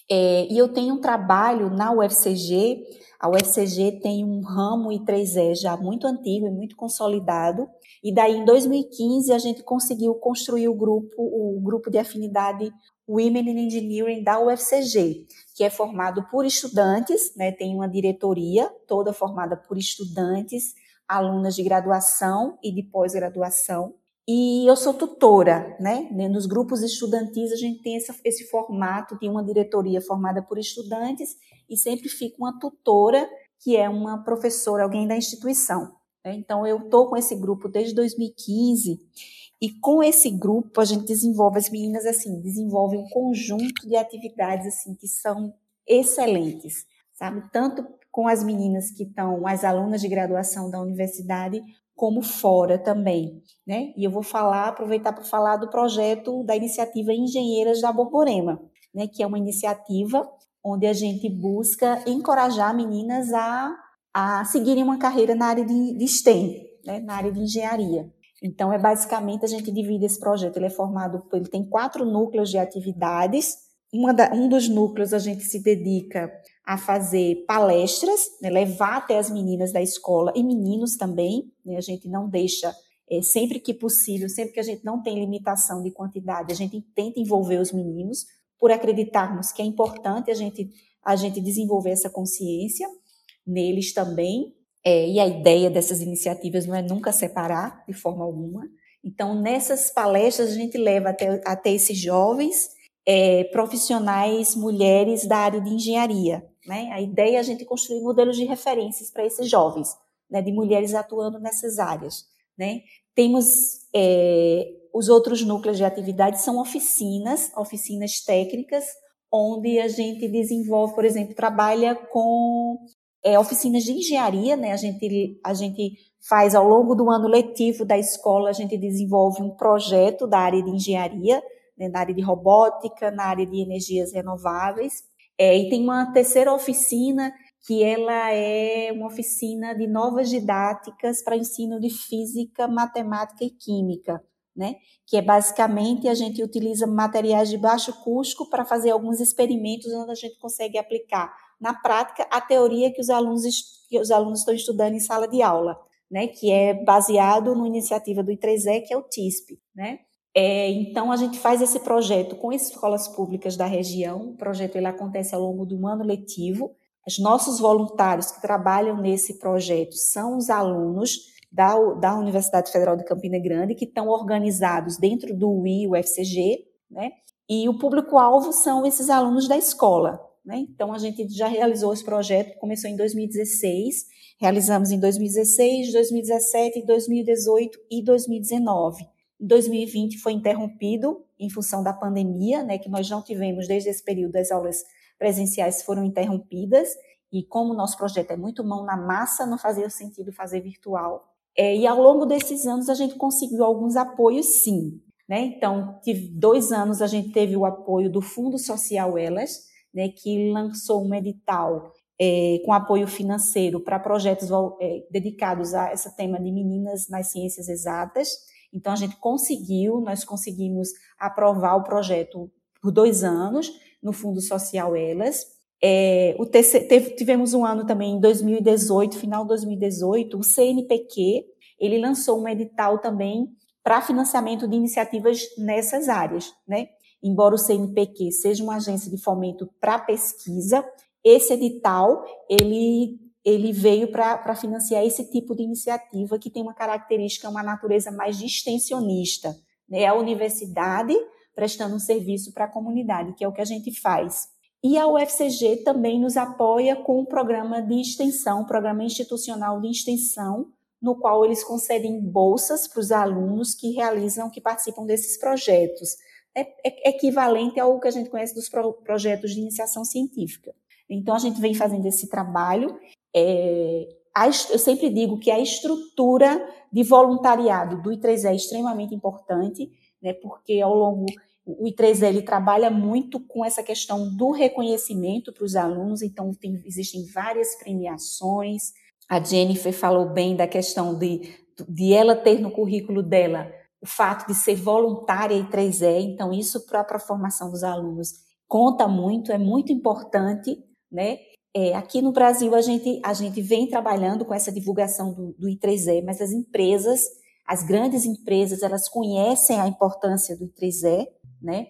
É, e eu tenho um trabalho na UFCG, a UFCG tem um ramo I3E já muito antigo e muito consolidado, e daí em 2015 a gente conseguiu construir o grupo, o grupo de afinidade Women in Engineering da UFCG, que é formado por estudantes, né, tem uma diretoria toda formada por estudantes, alunas de graduação e de pós-graduação, e eu sou tutora, né? Nos grupos estudantis a gente tem essa, esse formato de uma diretoria formada por estudantes e sempre fica uma tutora que é uma professora, alguém da instituição. Né? Então eu estou com esse grupo desde 2015 e com esse grupo a gente desenvolve as meninas assim, desenvolvem um conjunto de atividades assim que são excelentes, sabe? Tanto com as meninas que estão, as alunas de graduação da universidade, como fora também, né? E eu vou falar, aproveitar para falar do projeto da iniciativa Engenheiras da Borborema, né? Que é uma iniciativa onde a gente busca encorajar meninas a, a seguirem uma carreira na área de, de STEM, né? Na área de engenharia. Então, é basicamente a gente divide esse projeto. Ele é formado, ele tem quatro núcleos de atividades. Da, um dos núcleos a gente se dedica a fazer palestras, né, levar até as meninas da escola e meninos também. Né, a gente não deixa, é, sempre que possível, sempre que a gente não tem limitação de quantidade, a gente tenta envolver os meninos, por acreditarmos que é importante a gente, a gente desenvolver essa consciência neles também. É, e a ideia dessas iniciativas não é nunca separar de forma alguma. Então, nessas palestras, a gente leva até, até esses jovens é, profissionais mulheres da área de engenharia. Né? A ideia é a gente construir modelos de referências para esses jovens, né, de mulheres atuando nessas áreas. Né? Temos é, os outros núcleos de atividade são oficinas, oficinas técnicas, onde a gente desenvolve, por exemplo, trabalha com é, oficinas de engenharia, né? A gente, a gente faz ao longo do ano letivo da escola, a gente desenvolve um projeto da área de engenharia, né, na área de robótica, na área de energias renováveis. É, e tem uma terceira oficina que ela é uma oficina de novas didáticas para ensino de física, matemática e química, né? Que é basicamente a gente utiliza materiais de baixo custo para fazer alguns experimentos onde a gente consegue aplicar na prática a teoria que os alunos que os alunos estão estudando em sala de aula, né? Que é baseado na iniciativa do I3E, que é o TISP, né? É, então, a gente faz esse projeto com escolas públicas da região. O projeto ele acontece ao longo do ano letivo. Os nossos voluntários que trabalham nesse projeto são os alunos da, da Universidade Federal de Campina Grande, que estão organizados dentro do UI, o FCG, né? E o público-alvo são esses alunos da escola. Né? Então, a gente já realizou esse projeto, começou em 2016, realizamos em 2016, 2017, 2018 e 2019. Em 2020 foi interrompido em função da pandemia, né, que nós não tivemos desde esse período, as aulas presenciais foram interrompidas, e como o nosso projeto é muito mão na massa, não fazia sentido fazer virtual. É, e ao longo desses anos a gente conseguiu alguns apoios, sim. Né? Então, dois anos a gente teve o apoio do Fundo Social Elas, né, que lançou um edital é, com apoio financeiro para projetos é, dedicados a esse tema de meninas nas ciências exatas. Então, a gente conseguiu, nós conseguimos aprovar o projeto por dois anos no Fundo Social Elas. É, o TC, teve, tivemos um ano também em 2018, final de 2018, o CNPq, ele lançou um edital também para financiamento de iniciativas nessas áreas, né? Embora o CNPq seja uma agência de fomento para pesquisa, esse edital ele ele veio para financiar esse tipo de iniciativa que tem uma característica, uma natureza mais extensionista. Né? A universidade prestando um serviço para a comunidade, que é o que a gente faz. E a UFCG também nos apoia com um programa de extensão, um programa institucional de extensão, no qual eles concedem bolsas para os alunos que realizam, que participam desses projetos. É, é equivalente ao que a gente conhece dos pro, projetos de iniciação científica. Então, a gente vem fazendo esse trabalho. É, a, eu sempre digo que a estrutura de voluntariado do I3E é extremamente importante, né, porque ao longo o I3E ele trabalha muito com essa questão do reconhecimento para os alunos, então tem, existem várias premiações. A Jennifer falou bem da questão de, de ela ter no currículo dela o fato de ser voluntária I3E, então isso para a formação dos alunos conta muito, é muito importante, né? É, aqui no Brasil, a gente, a gente vem trabalhando com essa divulgação do, do I3E, mas as empresas, as grandes empresas, elas conhecem a importância do I3E, né?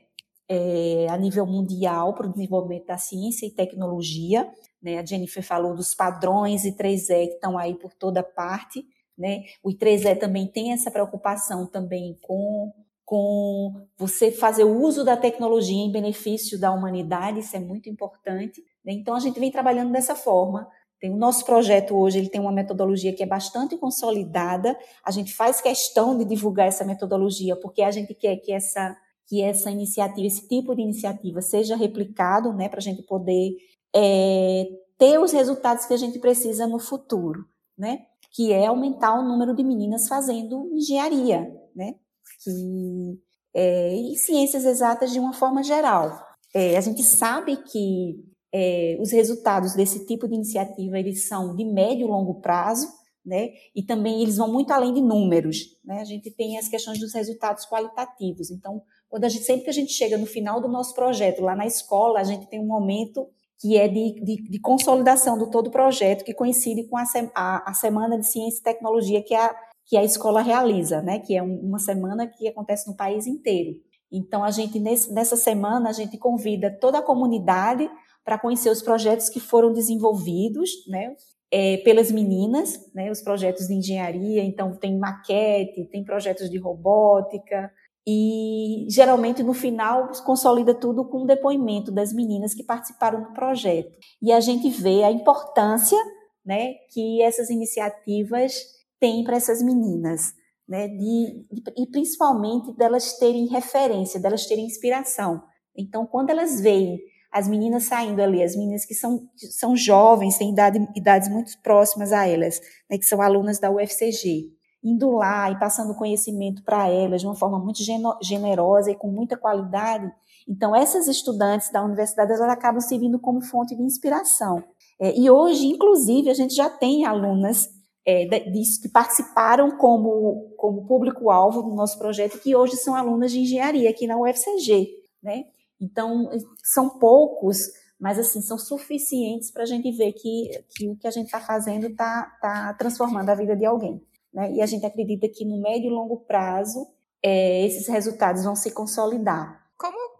É, a nível mundial para o desenvolvimento da ciência e tecnologia. Né? A Jennifer falou dos padrões I3E que estão aí por toda parte. Né? O I3E também tem essa preocupação também com com você fazer o uso da tecnologia em benefício da humanidade, isso é muito importante. Né? Então a gente vem trabalhando dessa forma. Tem o nosso projeto hoje, ele tem uma metodologia que é bastante consolidada. A gente faz questão de divulgar essa metodologia porque a gente quer que essa que essa iniciativa, esse tipo de iniciativa seja replicado, né, para a gente poder é, ter os resultados que a gente precisa no futuro, né? Que é aumentar o número de meninas fazendo engenharia, né? que, é, e ciências exatas de uma forma geral. É, a gente sabe que é, os resultados desse tipo de iniciativa eles são de médio e longo prazo, né? E também eles vão muito além de números, né? A gente tem as questões dos resultados qualitativos. Então, quando a gente, sempre que a gente chega no final do nosso projeto lá na escola, a gente tem um momento que é de, de, de consolidação do todo o projeto, que coincide com a, a, a Semana de Ciência e Tecnologia, que a, que a escola realiza, né? Que é uma semana que acontece no país inteiro. Então, a gente, nesse, nessa semana, a gente convida toda a comunidade para conhecer os projetos que foram desenvolvidos, né? É, pelas meninas, né? Os projetos de engenharia, então tem maquete, tem projetos de robótica, e geralmente no final consolida tudo com um depoimento das meninas que participaram do projeto. E a gente vê a importância né, que essas iniciativas tem para essas meninas, né? De, e principalmente delas terem referência, delas terem inspiração. Então, quando elas veem as meninas saindo ali, as meninas que são, são jovens, têm idade, idades muito próximas a elas, né, que são alunas da UFCG, indo lá e passando conhecimento para elas de uma forma muito generosa e com muita qualidade. Então, essas estudantes da universidade, elas acabam servindo como fonte de inspiração. É, e hoje, inclusive, a gente já tem alunas é, disso, que participaram como, como público-alvo do nosso projeto, que hoje são alunas de engenharia aqui na UFCG, né? Então, são poucos, mas assim, são suficientes para a gente ver que, que o que a gente está fazendo está tá transformando a vida de alguém. Né? E a gente acredita que no médio e longo prazo, é, esses resultados vão se consolidar.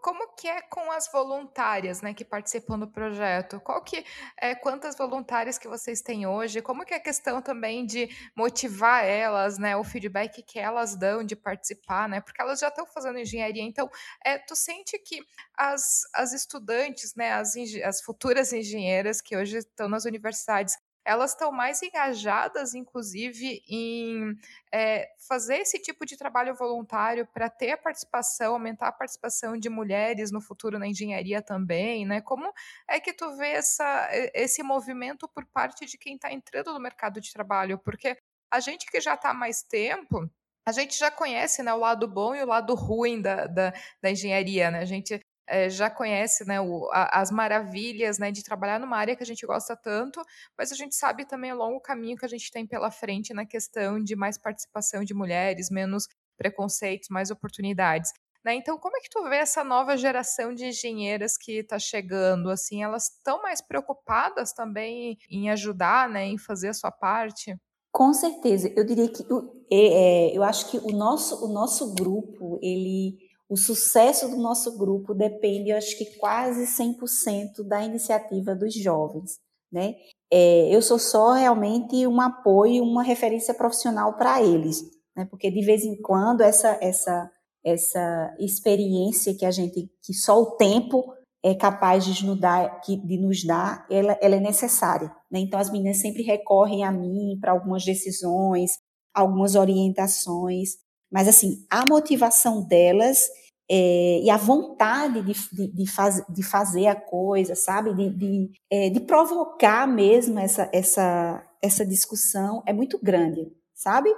Como, que é com as voluntárias, né, que participam do projeto? Qual que é quantas voluntárias que vocês têm hoje? Como que é a questão também de motivar elas, né, o feedback que elas dão de participar, né? Porque elas já estão fazendo engenharia, então, é, tu sente que as, as estudantes, né, as, as futuras engenheiras que hoje estão nas universidades, elas estão mais engajadas, inclusive, em é, fazer esse tipo de trabalho voluntário para ter a participação, aumentar a participação de mulheres no futuro na engenharia também, né? Como é que tu vê essa, esse movimento por parte de quem está entrando no mercado de trabalho? Porque a gente que já está mais tempo, a gente já conhece né, o lado bom e o lado ruim da, da, da engenharia, né? A gente é, já conhece né, o, a, as maravilhas né, de trabalhar numa área que a gente gosta tanto, mas a gente sabe também o longo caminho que a gente tem pela frente na questão de mais participação de mulheres, menos preconceitos, mais oportunidades. Né? Então, como é que tu vê essa nova geração de engenheiras que está chegando? Assim, elas estão mais preocupadas também em ajudar, né, em fazer a sua parte? Com certeza, eu diria que é, é, eu acho que o nosso, o nosso grupo ele o sucesso do nosso grupo depende, acho que quase 100% da iniciativa dos jovens, né? É, eu sou só realmente um apoio, uma referência profissional para eles, né? Porque de vez em quando essa essa essa experiência que a gente que só o tempo é capaz de nos dar, de nos dar ela, ela é necessária. Né? Então, as meninas sempre recorrem a mim para algumas decisões, algumas orientações, mas assim, a motivação delas é, e a vontade de, de, de, faz, de, fazer a coisa, sabe? De, de, é, de provocar mesmo essa, essa, essa discussão é muito grande, sabe?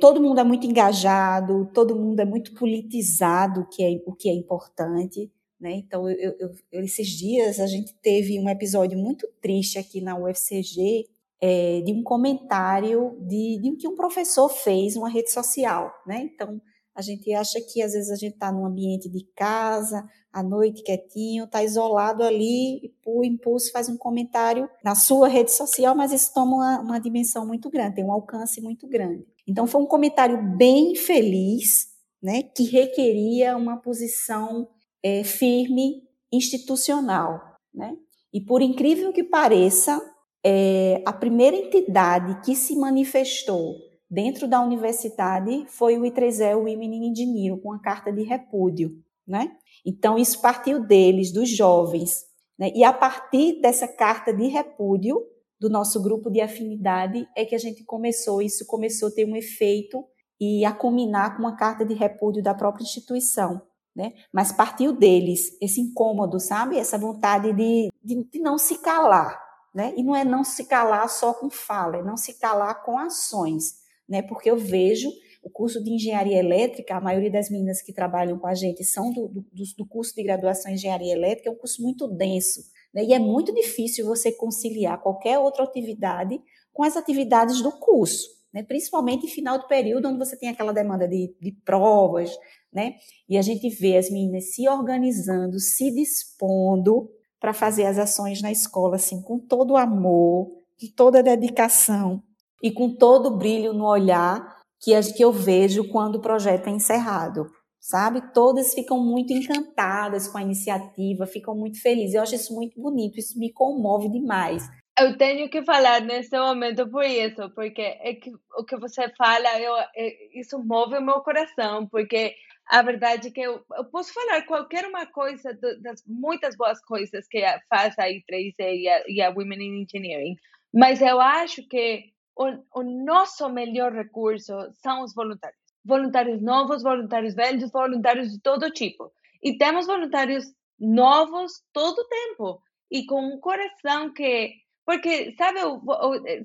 Todo mundo é muito engajado, todo mundo é muito politizado, que é, o que é importante. Né? Então, eu, eu, esses dias a gente teve um episódio muito triste aqui na UFCG é, de um comentário de, de que um professor fez uma rede social. Né? Então, a gente acha que às vezes a gente está num ambiente de casa, à noite quietinho, está isolado ali, e por impulso faz um comentário na sua rede social, mas isso toma uma, uma dimensão muito grande, tem um alcance muito grande. Então foi um comentário bem feliz, né, que requeria uma posição é, firme institucional, né? E por incrível que pareça, é, a primeira entidade que se manifestou dentro da universidade foi o I3E, o Women Engineering, com a carta de repúdio, né? Então, isso partiu deles, dos jovens, né? E a partir dessa carta de repúdio do nosso grupo de afinidade é que a gente começou, isso começou a ter um efeito e a culminar com uma carta de repúdio da própria instituição, né? Mas partiu deles esse incômodo, sabe? Essa vontade de, de, de não se calar, né? E não é não se calar só com fala, é não se calar com ações né? Porque eu vejo o curso de engenharia elétrica, a maioria das meninas que trabalham com a gente são do, do, do curso de graduação em engenharia elétrica, é um curso muito denso, né? E é muito difícil você conciliar qualquer outra atividade com as atividades do curso, né? Principalmente em final de período, onde você tem aquela demanda de, de provas, né? E a gente vê as meninas se organizando, se dispondo para fazer as ações na escola, assim, com todo o amor, de toda a dedicação, e com todo o brilho no olhar que, que eu vejo quando o projeto é encerrado. Sabe? Todas ficam muito encantadas com a iniciativa, ficam muito felizes. Eu acho isso muito bonito, isso me comove demais. Eu tenho que falar nesse momento por isso, porque é que o que você fala, eu, é, isso move o meu coração, porque a verdade é que eu, eu posso falar qualquer uma coisa das muitas boas coisas que faz a I3E e a, e a Women in Engineering, mas eu acho que o, o nosso melhor recurso são os voluntários. Voluntários novos, voluntários velhos, voluntários de todo tipo. E temos voluntários novos todo o tempo e com um coração que porque sabe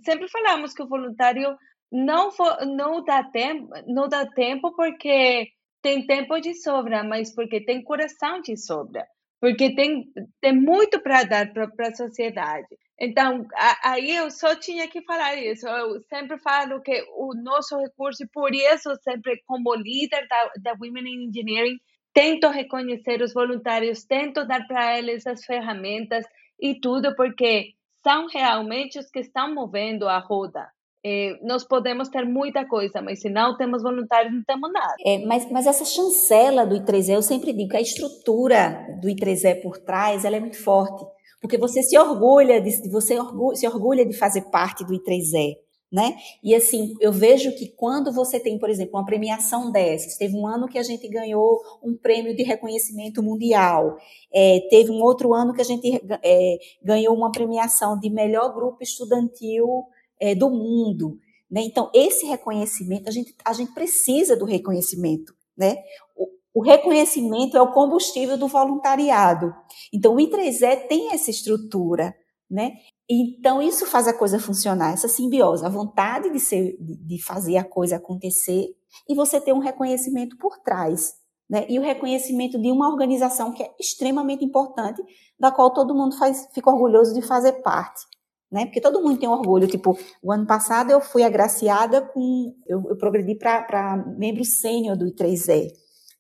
sempre falamos que o voluntário não não dá tempo não dá tempo porque tem tempo de sobra mas porque tem coração de sobra porque tem tem muito para dar para a sociedade então, aí eu só tinha que falar isso. Eu sempre falo que o nosso recurso, e por isso, sempre como líder da, da Women in Engineering, tento reconhecer os voluntários, tento dar para eles as ferramentas e tudo, porque são realmente os que estão movendo a roda. É, nós podemos ter muita coisa, mas se não temos voluntários, não temos nada. É, mas, mas essa chancela do I3E, eu sempre digo que a estrutura do I3E por trás, ela é muito forte porque você se orgulha de você se orgulha de fazer parte do I3E, né? E assim, eu vejo que quando você tem, por exemplo, uma premiação dessas, teve um ano que a gente ganhou um prêmio de reconhecimento mundial, é, teve um outro ano que a gente é, ganhou uma premiação de melhor grupo estudantil é, do mundo. Né? Então, esse reconhecimento, a gente, a gente precisa do reconhecimento. Né? O reconhecimento é o combustível do voluntariado. Então, o I3E tem essa estrutura, né? Então, isso faz a coisa funcionar, essa simbiose, a vontade de, ser, de fazer a coisa acontecer e você ter um reconhecimento por trás. Né? E o reconhecimento de uma organização que é extremamente importante, da qual todo mundo faz, fica orgulhoso de fazer parte. Né? Porque todo mundo tem orgulho. Tipo, o ano passado eu fui agraciada com. Eu, eu progredi para membro sênior do I3E.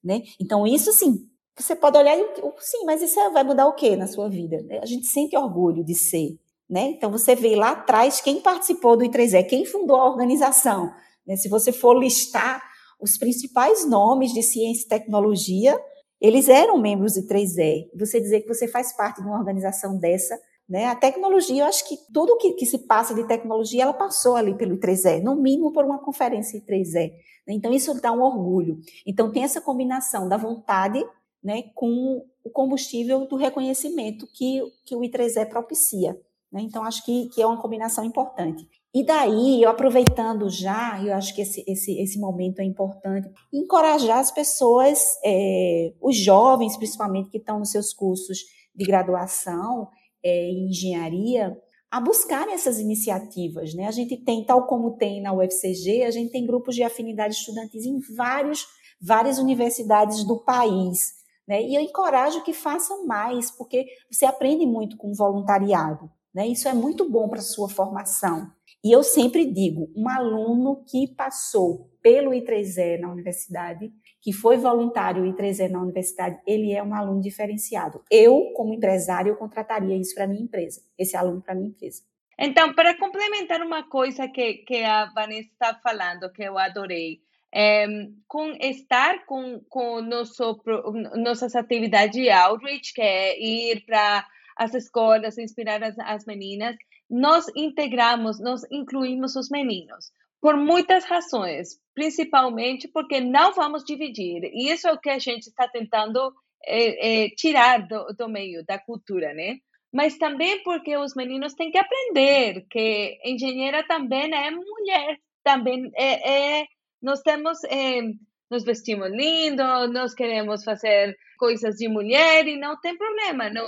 Né? Então, isso sim, você pode olhar e sim, mas isso vai mudar o que na sua vida? A gente sente orgulho de ser. Né? Então, você vê lá atrás quem participou do I3E, quem fundou a organização. Né? Se você for listar os principais nomes de ciência e tecnologia, eles eram membros do I3E. Você dizer que você faz parte de uma organização dessa, né? A tecnologia, eu acho que tudo que, que se passa de tecnologia, ela passou ali pelo I3E, no mínimo por uma conferência I3E. Então, isso dá um orgulho. Então, tem essa combinação da vontade né, com o combustível do reconhecimento que, que o I3E propicia. Né? Então, acho que, que é uma combinação importante. E daí, eu aproveitando já, eu acho que esse, esse, esse momento é importante, encorajar as pessoas, é, os jovens principalmente, que estão nos seus cursos de graduação é, em engenharia, a buscarem essas iniciativas. Né? A gente tem, tal como tem na UFCG, a gente tem grupos de afinidade estudantis em vários, várias universidades do país. Né? E eu encorajo que façam mais, porque você aprende muito com voluntariado. Né? Isso é muito bom para a sua formação. E eu sempre digo, um aluno que passou pelo I3E na universidade, que foi voluntário I3E na universidade, ele é um aluno diferenciado. Eu, como empresário, eu contrataria isso para minha empresa, esse aluno para minha empresa. Então, para complementar uma coisa que, que a Vanessa está falando, que eu adorei, é, com estar com, com nosso, nossas atividades de outreach, que é ir para as escolas, inspirar as, as meninas, nós integramos, nós incluímos os meninos por muitas razões, principalmente porque não vamos dividir. E isso é o que a gente está tentando é, é, tirar do, do meio da cultura, né? Mas também porque os meninos têm que aprender que engenheira também é mulher, também é, é nós temos é, nos vestimos lindo, nós queremos fazer coisas de mulher e não tem problema, não,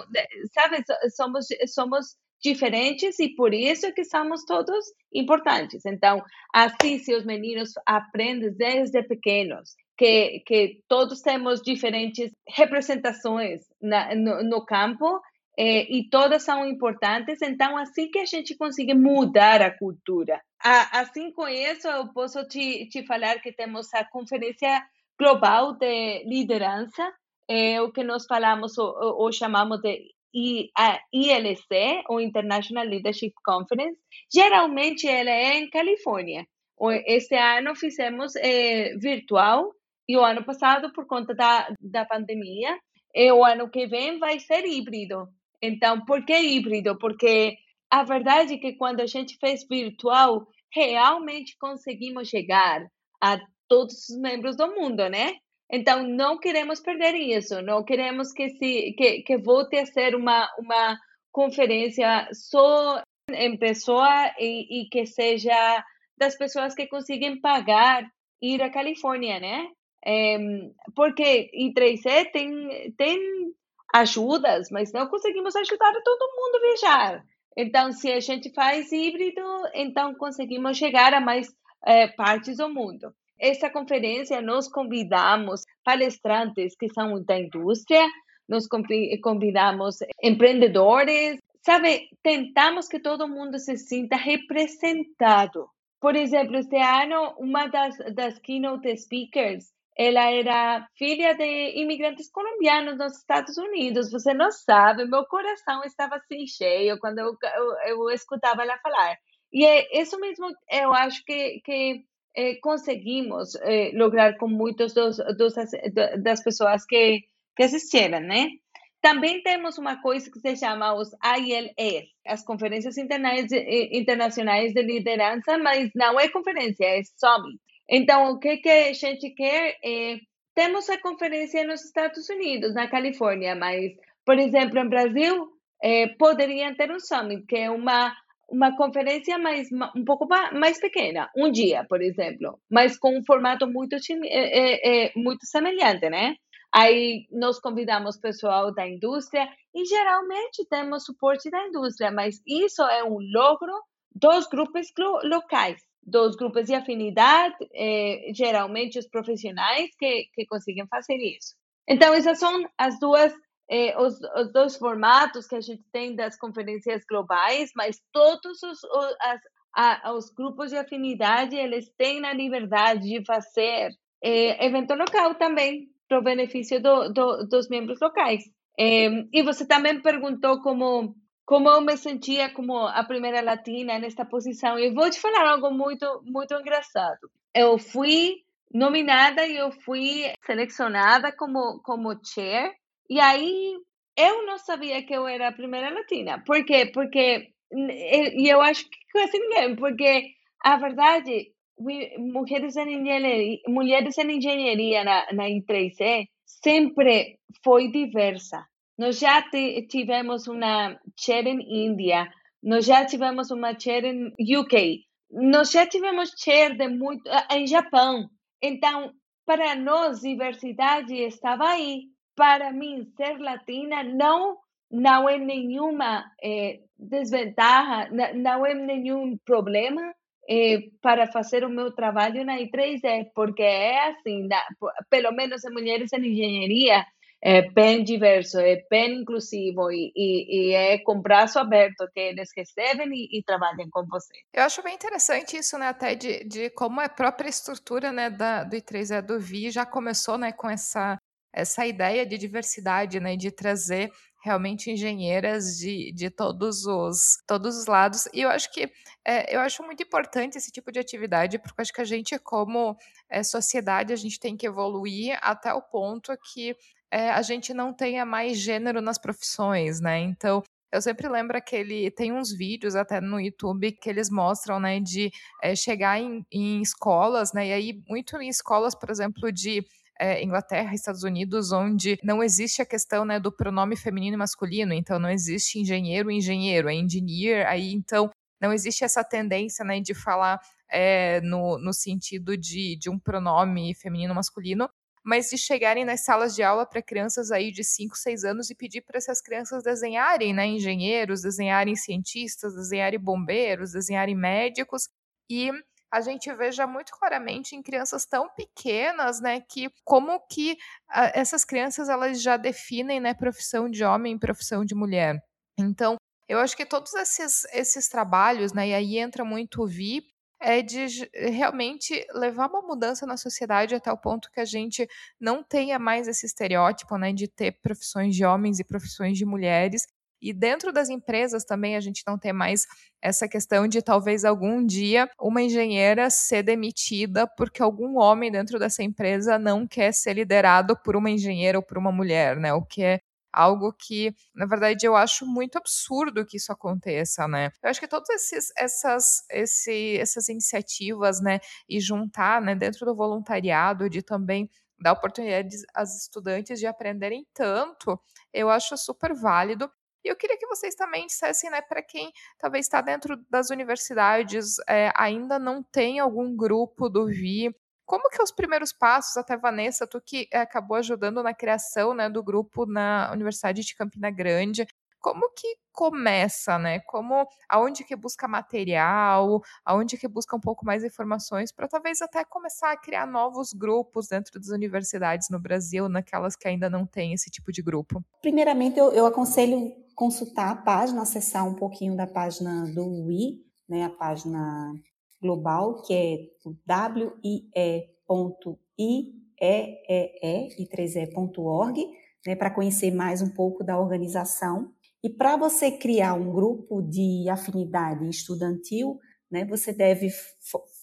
sabe? Somos somos diferentes e por isso que somos todos importantes. Então, assim, se os meninos aprendem desde pequenos que, que todos temos diferentes representações na, no, no campo eh, e todas são importantes, então assim que a gente consegue mudar a cultura. A, assim com isso, eu posso te, te falar que temos a Conferência Global de Liderança, é o que nós falamos ou, ou chamamos de e a ILC, o International Leadership Conference, geralmente ela é em Califórnia. Este ano fizemos é, virtual e o ano passado, por conta da, da pandemia, e o ano que vem vai ser híbrido. Então, por que híbrido? Porque a verdade é que quando a gente fez virtual, realmente conseguimos chegar a todos os membros do mundo, né? Então, não queremos perder isso, não queremos que, se, que, que volte a ser uma, uma conferência só em pessoa e, e que seja das pessoas que conseguem pagar ir à Califórnia, né? É, porque em 3E tem, tem ajudas, mas não conseguimos ajudar todo mundo a viajar. Então, se a gente faz híbrido, então conseguimos chegar a mais é, partes do mundo. Essa conferência nós convidamos palestrantes que são da indústria, nós convidamos empreendedores, sabe? Tentamos que todo mundo se sinta representado. Por exemplo, este ano, uma das, das keynote speakers ela era filha de imigrantes colombianos nos Estados Unidos. Você não sabe, meu coração estava assim cheio quando eu, eu, eu escutava ela falar. E é isso mesmo, eu acho que, que é, conseguimos é, lograr com muitos dos, das pessoas que, que assistiram, né? Também temos uma coisa que se chama os ILS, as Conferências Internacionais de Liderança, mas não é conferência, é summit. Então, o que, que a gente quer é. Temos a conferência nos Estados Unidos, na Califórnia, mas, por exemplo, no Brasil, é, poderiam ter um summit, que é uma, uma conferência mais, um pouco mais pequena, um dia, por exemplo, mas com um formato muito, é, é, muito semelhante, né? Aí nós convidamos pessoal da indústria e geralmente temos suporte da indústria, mas isso é um logro dos grupos locais dos grupos de afinidade, geralmente os profissionais que, que conseguem fazer isso. Então, essas são as duas, eh, os, os, dois formatos que a gente tem das conferências globais, mas todos os, os, as, a, os grupos de afinidade, eles têm a liberdade de fazer eh, evento local também, para o benefício do, do, dos membros locais. e você também perguntou como como eu me sentia como a primeira latina nesta posição. E vou te falar algo muito, muito engraçado. Eu fui nominada e eu fui selecionada como, como chair. E aí eu não sabia que eu era a primeira latina. Por quê? Porque, e eu acho que quase ninguém, porque a verdade, mulheres em engenharia, mulheres em engenharia na, na I3E sempre foi diversa. Nós já tivemos uma chair em Índia, nós já tivemos uma chair em UK, nós já tivemos chair de muito em Japão. Então, para nós, diversidade estava aí. Para mim, ser latina não não é nenhuma eh, desvantagem, não é nenhum problema eh, para fazer o meu trabalho na I3E, porque é assim, da, pelo menos em mulheres em engenharia, é bem diverso, é bem inclusivo e, e, e, é com braço aberto que eles recebem e, e, trabalham com você. Eu acho bem interessante isso, né, até de, de como a própria estrutura, né, da, do I3E do VI já começou, né, com essa, essa ideia de diversidade, né, de trazer realmente engenheiras de, de todos os todos os lados e eu acho que é, eu acho muito importante esse tipo de atividade porque acho que a gente como é, sociedade a gente tem que evoluir até o ponto que é, a gente não tenha mais gênero nas profissões, né? Então, eu sempre lembro aquele. Tem uns vídeos até no YouTube que eles mostram, né, de é, chegar em, em, escolas, né? E aí, muito em escolas, por exemplo, de é, Inglaterra, Estados Unidos, onde não existe a questão né, do pronome feminino e masculino, então não existe engenheiro engenheiro, é engineer, aí então não existe essa tendência né, de falar é, no, no sentido de, de um pronome feminino masculino, mas de chegarem nas salas de aula para crianças aí de 5, 6 anos e pedir para essas crianças desenharem, né, engenheiros, desenharem cientistas, desenharem bombeiros, desenharem médicos e a gente veja muito claramente em crianças tão pequenas, né, que como que a, essas crianças elas já definem, né, profissão de homem, profissão de mulher. Então, eu acho que todos esses, esses trabalhos, né, e aí entra muito o Vi, é de realmente levar uma mudança na sociedade até o ponto que a gente não tenha mais esse estereótipo, né, de ter profissões de homens e profissões de mulheres. E dentro das empresas também a gente não ter mais essa questão de talvez algum dia uma engenheira ser demitida porque algum homem dentro dessa empresa não quer ser liderado por uma engenheira ou por uma mulher, né? O que é algo que, na verdade, eu acho muito absurdo que isso aconteça, né? Eu acho que todas esses, essas, esse, essas iniciativas, né, e juntar, né, dentro do voluntariado, de também dar oportunidade às estudantes de aprenderem tanto, eu acho super válido. E eu queria que vocês também dissessem, né, para quem talvez está dentro das universidades, é, ainda não tem algum grupo do VI, Como que é os primeiros passos, até Vanessa, tu que eh, acabou ajudando na criação né, do grupo na Universidade de Campina Grande, como que começa, né? Como aonde que busca material, aonde que busca um pouco mais informações para talvez até começar a criar novos grupos dentro das universidades no Brasil, naquelas que ainda não têm esse tipo de grupo? Primeiramente, eu, eu aconselho consultar a página, acessar um pouquinho da página do UI, né? A página global, que é wie.ieee.org, né, para conhecer mais um pouco da organização. E para você criar um grupo de afinidade estudantil, né, você deve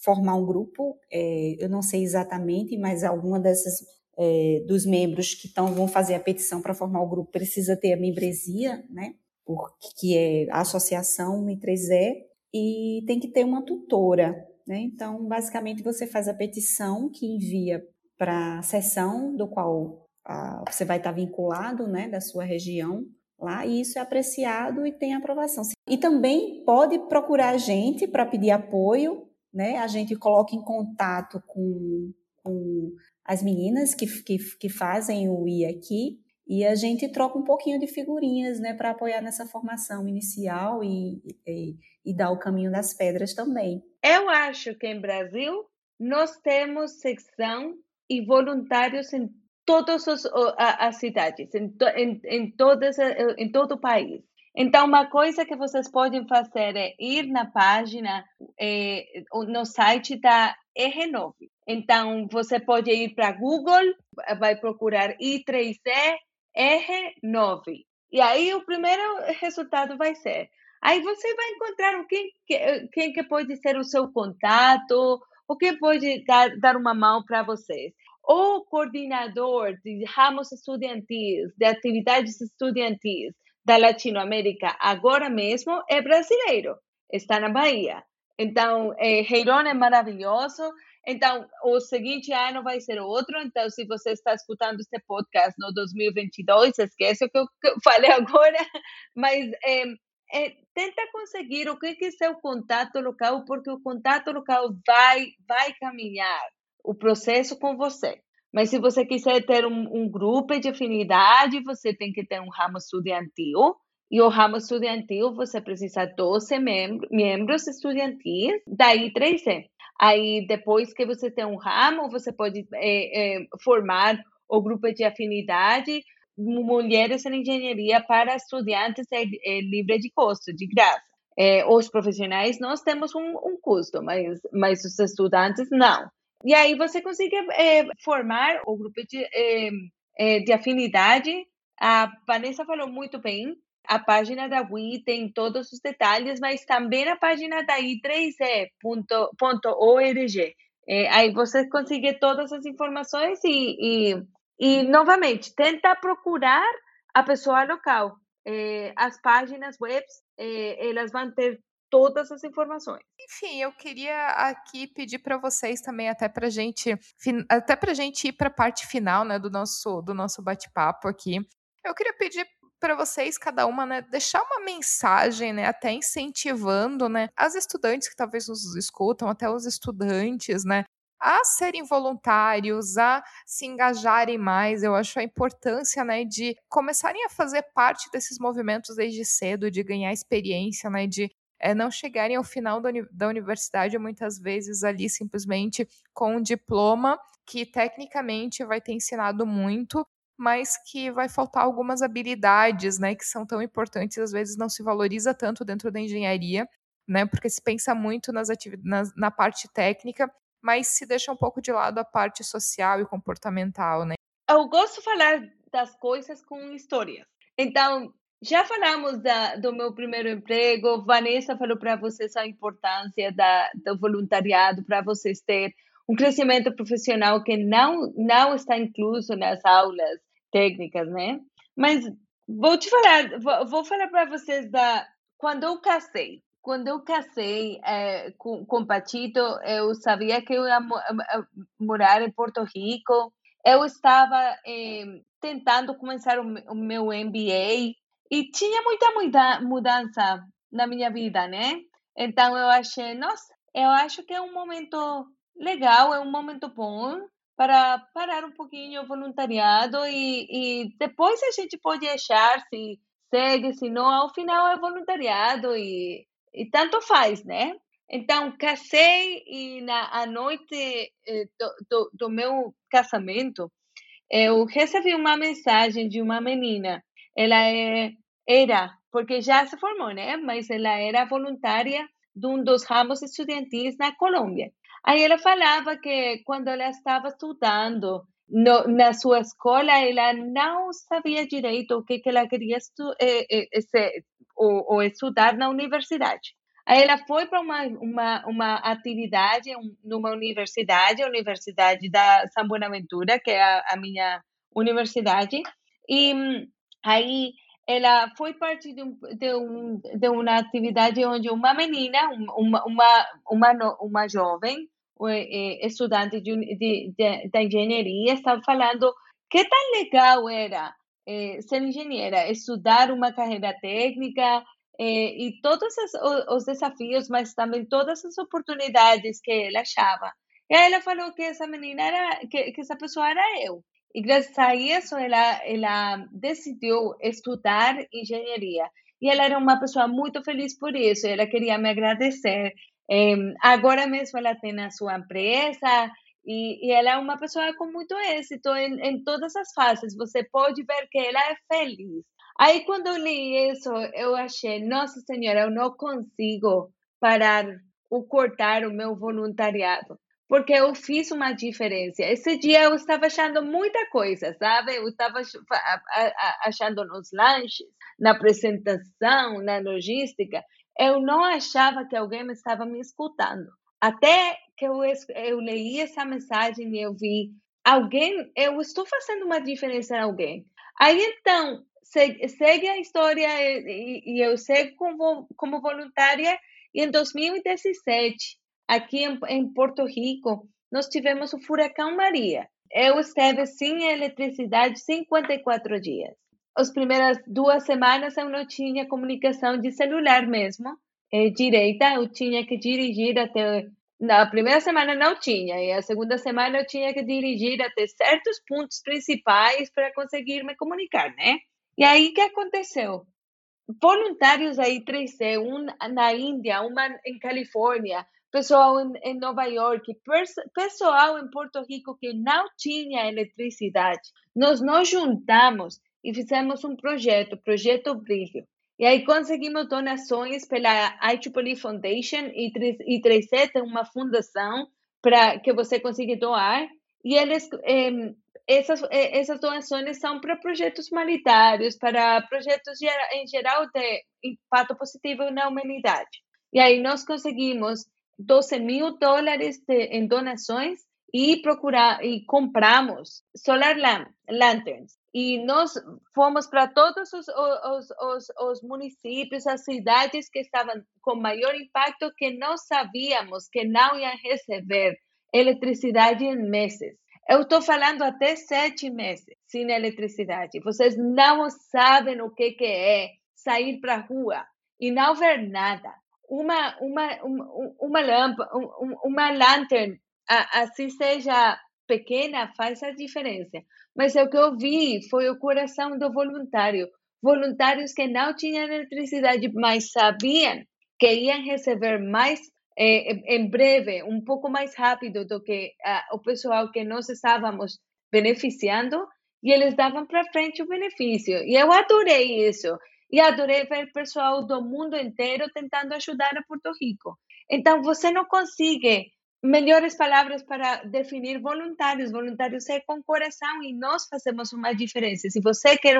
formar um grupo, é, eu não sei exatamente, mas alguma dessas é, dos membros que tão, vão fazer a petição para formar o grupo precisa ter a membresia, né, porque é a associação I3E, e tem que ter uma tutora. Né? Então, basicamente, você faz a petição que envia para a sessão do qual a, você vai estar vinculado, né, da sua região lá, e isso é apreciado e tem aprovação. E também pode procurar a gente para pedir apoio, né? A gente coloca em contato com, com as meninas que, que, que fazem o I aqui e a gente troca um pouquinho de figurinhas, né, para apoiar nessa formação inicial e, e, e dar o caminho das pedras também. Eu acho que em Brasil nós temos secção e voluntários em todas as, as cidades, em, em, em, todas, em todo o país. Então, uma coisa que vocês podem fazer é ir na página, é, no site da R9. Então, você pode ir para Google, vai procurar I3E R9. E aí o primeiro resultado vai ser. Aí você vai encontrar quem, quem que pode ser o seu contato, o que pode dar, dar uma mão para vocês. O coordenador de ramos estudantis, de atividades estudantis da Latinoamérica, agora mesmo é brasileiro, está na Bahia. Então, é, é maravilhoso, então, o seguinte ano vai ser outro. Então, se você está escutando este podcast no 2022, esquece o que eu falei agora, mas é, é, tenta conseguir o que é seu contato local, porque o contato local vai, vai caminhar o processo com você. Mas se você quiser ter um, um grupo de afinidade, você tem que ter um ramo estudantil. E o ramo estudantil, você precisa de 12 membros, membros estudantis, daí 300. Aí, depois que você tem um ramo, você pode é, é, formar o grupo de afinidade Mulheres em Engenharia para estudantes é, é livre de custo, de graça. É, os profissionais, nós temos um, um, custo, mas, mas os estudantes não. E aí você consegue é, formar o grupo de, é, é, de afinidade. A Vanessa falou muito bem, a página da Wii tem todos os detalhes, mas também a página da i3e.org. É, aí você consegue todas as informações e, e, e, novamente, tenta procurar a pessoa local. É, as páginas web, é, elas vão ter todas as informações. Enfim, eu queria aqui pedir para vocês também até para gente, até para gente ir para a parte final, né, do nosso do nosso bate-papo aqui. Eu queria pedir para vocês, cada uma, né, deixar uma mensagem, né, até incentivando, né, as estudantes que talvez nos escutam, até os estudantes, né, a serem voluntários, a se engajarem mais. Eu acho a importância, né, de começarem a fazer parte desses movimentos desde cedo, de ganhar experiência, né, de é, não chegarem ao final da, uni da universidade muitas vezes ali simplesmente com um diploma que tecnicamente vai ter ensinado muito, mas que vai faltar algumas habilidades, né, que são tão importantes, às vezes não se valoriza tanto dentro da engenharia, né, porque se pensa muito nas na, na parte técnica, mas se deixa um pouco de lado a parte social e comportamental, né. Eu gosto de falar das coisas com histórias. Então, já falamos da, do meu primeiro emprego, Vanessa falou para vocês a importância da, do voluntariado para vocês ter um crescimento profissional que não não está incluso nas aulas técnicas, né? Mas vou te falar, vou, vou falar para vocês da quando eu casei. Quando eu casei é, com, com Patito, eu sabia que eu ia morar em Porto Rico. Eu estava é, tentando começar o, o meu MBA e tinha muita muda, mudança na minha vida, né? Então eu achei, nossa, eu acho que é um momento legal, é um momento bom para parar um pouquinho o voluntariado e, e depois a gente pode achar se segue, se não, ao final é voluntariado e, e tanto faz, né? Então, casei e na a noite eh, do, do, do, meu casamento, eu recebi uma mensagem de uma menina. Ela é, era, porque já se formou, né? Mas ela era voluntária de um dos ramos estudantis na Colômbia. Aí ela falava que quando ela estava estudando no, na sua escola, ela não sabia direito o que, que ela queria estu, eh, eh, ou, ou estudar na universidade. Aí ela foi para uma, uma, uma atividade numa universidade, a Universidade da São Buenaventura, que é a, a minha universidade, e hum, aí ela foi parte de, um, de, um, de uma atividade onde uma menina, uma, uma, uma, uma jovem, estudante de, de, de, da engenharia, estava falando que tão legal era eh, ser engenheira, estudar uma carreira técnica, eh, e todos os, os, desafios, mas também todas as oportunidades que ela achava. E aí ela falou que essa menina era, que, que essa pessoa era eu. E graças a isso ela, ela decidiu estudar engenharia. E ela era uma pessoa muito feliz por isso. Ela queria me agradecer. Agora mesmo ela tem a sua empresa e, e, ela é uma pessoa com muito êxito em, em todas as fases. Você pode ver que ela é feliz. Aí quando eu li isso, eu achei, nossa senhora, eu não consigo parar ou cortar o meu voluntariado, porque eu fiz uma diferença. Esse dia eu estava achando muita coisa, sabe? Eu estava achando nos lanches, na apresentação, na logística. Eu não achava que alguém estava me escutando. Até que eu, eu li essa mensagem e eu vi alguém, eu estou fazendo uma diferença em alguém. Aí então, segue, segue a história e, e eu sigo como, como voluntária. E em 2017, aqui em, em Porto Rico, nós tivemos o furacão Maria. Eu esteve sem eletricidade 54 dias. As primeiras duas semanas eu não tinha comunicação de celular mesmo, é, direita. Eu tinha que dirigir até. Na primeira semana não tinha, e a segunda semana eu tinha que dirigir até certos pontos principais para conseguir me comunicar, né? E aí, que aconteceu? Voluntários aí, 3C, um na Índia, uma em Califórnia, pessoal em, em Nova York, pessoal em Porto Rico que não tinha eletricidade. Nós nos juntamos e fizemos um projeto, Projeto Brilho. E aí conseguimos donações pela IEEE Foundation e, e 3C tem uma fundação para que você consiga doar. E eles essas, essas doações são para projetos humanitários, para projetos em geral de impacto positivo na humanidade. E aí nós conseguimos 12 mil dólares de, em donações e procurar e compramos solar lamp, lanterns e nós fomos para todos os, os, os, os, municípios, as cidades que estavam com maior impacto que não sabíamos que não iam receber eletricidade em meses. Eu estou falando até sete meses sem eletricidade. Vocês não sabem o que, que é sair para a rua e não ver nada. Uma, uma, uma, uma lâmpada, uma lanterna, assim seja pequena, faz a diferença. Mas o que eu vi foi o coração do voluntário. Voluntários que não tinham eletricidade, mas sabiam que iam receber mais é, em breve, um pouco mais rápido do que uh, o pessoal que nós estávamos beneficiando, e eles davam para frente o benefício. E eu adorei isso. E adorei ver pessoal do mundo inteiro tentando ajudar a Porto Rico. Então, você não consegue melhores palavras para definir voluntários. Voluntários é com coração e nós fazemos uma diferença. Se você quer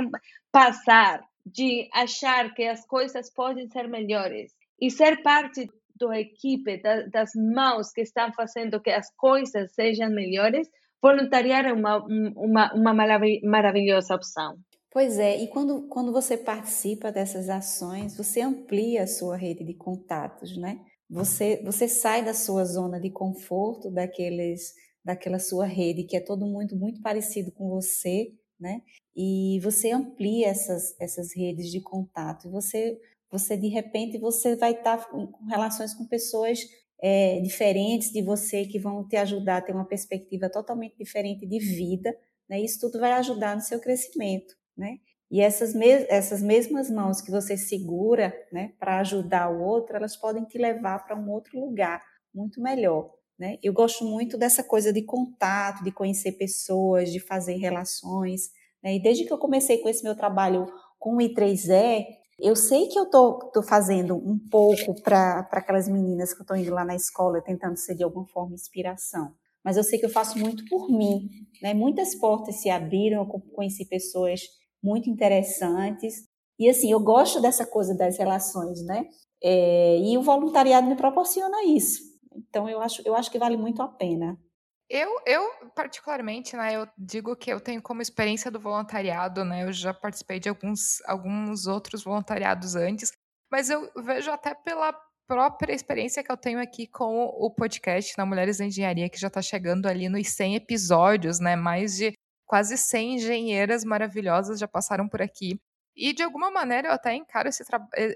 passar de achar que as coisas podem ser melhores e ser parte da equipe, da, das mãos que estão fazendo que as coisas sejam melhores, voluntariar é uma, uma, uma maravilhosa opção. Pois é, e quando, quando você participa dessas ações, você amplia a sua rede de contatos, né? Você, você sai da sua zona de conforto, daqueles, daquela sua rede que é todo mundo muito parecido com você, né? E você amplia essas, essas redes de contato. Você você de repente você vai estar com relações com pessoas é, diferentes de você que vão te ajudar a ter uma perspectiva totalmente diferente de vida, né? Isso tudo vai ajudar no seu crescimento, né? E essas, mes essas mesmas mãos que você segura, né, para ajudar o outro, elas podem te levar para um outro lugar muito melhor, né? Eu gosto muito dessa coisa de contato, de conhecer pessoas, de fazer relações, né? E desde que eu comecei com esse meu trabalho com o I3E, eu sei que eu tô, tô fazendo um pouco para aquelas meninas que eu estou indo lá na escola, tentando ser de alguma forma inspiração. Mas eu sei que eu faço muito por mim. Né? Muitas portas se abriram, eu conheci pessoas muito interessantes. E assim, eu gosto dessa coisa das relações, né? É, e o voluntariado me proporciona isso. Então eu acho, eu acho que vale muito a pena. Eu, eu, particularmente, né, eu digo que eu tenho como experiência do voluntariado, né, eu já participei de alguns, alguns outros voluntariados antes, mas eu vejo até pela própria experiência que eu tenho aqui com o podcast na Mulheres da Engenharia, que já está chegando ali nos 100 episódios, né, mais de quase 100 engenheiras maravilhosas já passaram por aqui, e de alguma maneira eu até encaro esse,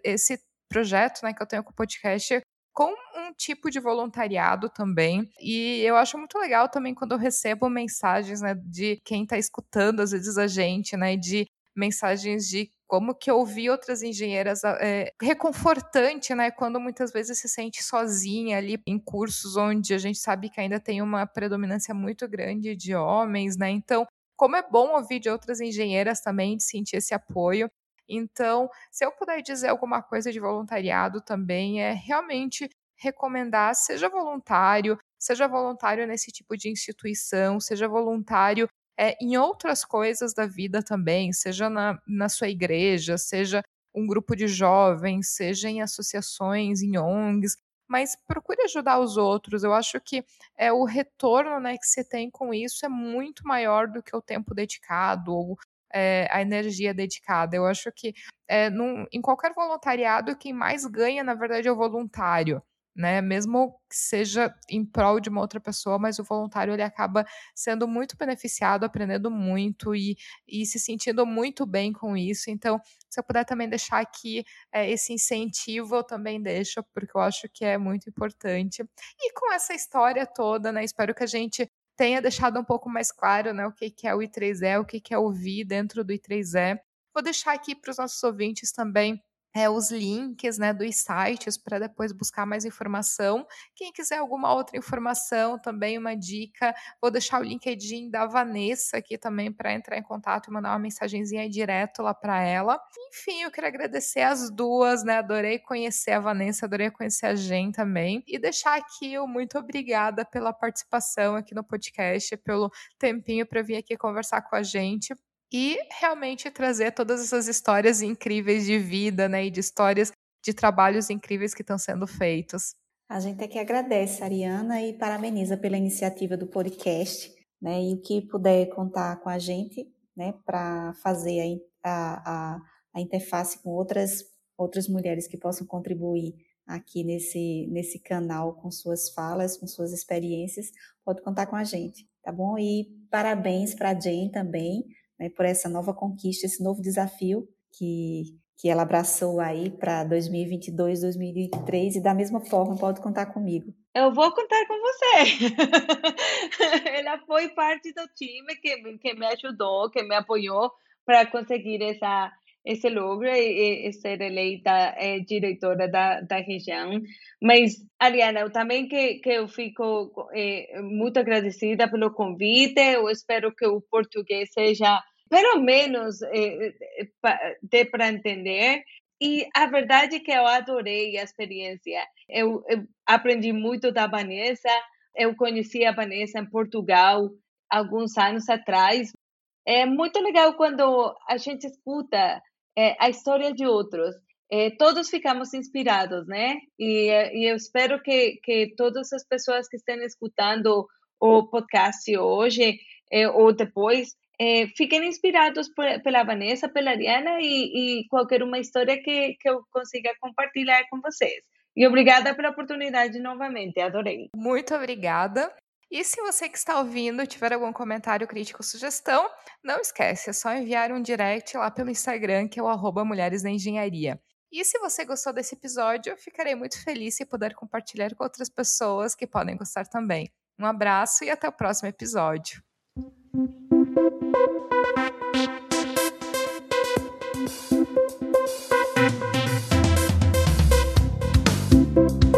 esse projeto, né, que eu tenho com o podcast com um tipo de voluntariado também. E eu acho muito legal também quando eu recebo mensagens, né, de quem está escutando às vezes a gente, né, de mensagens de como que ouvir outras engenheiras é reconfortante, né? Quando muitas vezes se sente sozinha ali em cursos onde a gente sabe que ainda tem uma predominância muito grande de homens, né? Então, como é bom ouvir de outras engenheiras também, de sentir esse apoio. Então, se eu puder dizer alguma coisa de voluntariado também, é realmente recomendar, seja voluntário, seja voluntário nesse tipo de instituição, seja voluntário é, em outras coisas da vida também, seja na, na sua igreja, seja um grupo de jovens, seja em associações, em ONGs, mas procure ajudar os outros. Eu acho que é o retorno né, que você tem com isso é muito maior do que o tempo dedicado ou é, a energia dedicada. Eu acho que é, num, em qualquer voluntariado, quem mais ganha, na verdade, é o voluntário. Né? Mesmo que seja em prol de uma outra pessoa, mas o voluntário ele acaba sendo muito beneficiado, aprendendo muito e, e se sentindo muito bem com isso. Então, se eu puder também deixar aqui é, esse incentivo, eu também deixo, porque eu acho que é muito importante. E com essa história toda, né? Espero que a gente tenha deixado um pouco mais claro né, o que, que é o I3E, o que, que é o VI dentro do I3E. Vou deixar aqui para os nossos ouvintes também é, os links né, dos sites para depois buscar mais informação. Quem quiser alguma outra informação, também uma dica, vou deixar o LinkedIn da Vanessa aqui também para entrar em contato e mandar uma mensagenzinha direto lá para ela. Enfim, eu quero agradecer as duas, né? Adorei conhecer a Vanessa, adorei conhecer a Jen também. E deixar aqui o muito obrigada pela participação aqui no podcast, pelo tempinho para vir aqui conversar com a gente e realmente trazer todas essas histórias incríveis de vida, né, e de histórias de trabalhos incríveis que estão sendo feitos. A gente é que agradece, Ariana, e parabeniza pela iniciativa do podcast, né, e o que puder contar com a gente, né, para fazer a, a, a interface com outras, outras mulheres que possam contribuir aqui nesse, nesse canal com suas falas, com suas experiências, pode contar com a gente, tá bom? E parabéns para a Jane também, né, por essa nova conquista, esse novo desafio que, que ela abraçou aí para 2022, 2023 e da mesma forma pode contar comigo. Eu vou contar com você. ela foi parte do time que, que me ajudou, que me apoiou para conseguir essa esse logro e, e ser eleita é, diretora da, da região. Mas, Ariana, eu também que, que eu fico é, muito agradecida pelo convite. Eu espero que o português seja, pelo menos, é, dê para entender. E a verdade é que eu adorei a experiência. Eu, eu aprendi muito da Vanessa. Eu conheci a Vanessa em Portugal alguns anos atrás. É muito legal quando a gente escuta é, a história de outros. É, todos ficamos inspirados, né? E, e, eu espero que, que todas as pessoas que estão escutando o podcast hoje é, ou depois fiquem inspirados por, pela Vanessa, pela Ariana e, e, qualquer uma história que, que eu consiga compartilhar com vocês. E obrigada pela oportunidade novamente, adorei. Muito obrigada. E se você que está ouvindo tiver algum comentário, crítico ou sugestão, não esquece, é só enviar um direct lá pelo Instagram, que é o arroba Mulheres da Engenharia. E se você gostou desse episódio, ficarei muito feliz se puder compartilhar com outras pessoas que podem gostar também. Um abraço e até o próximo episódio. thank you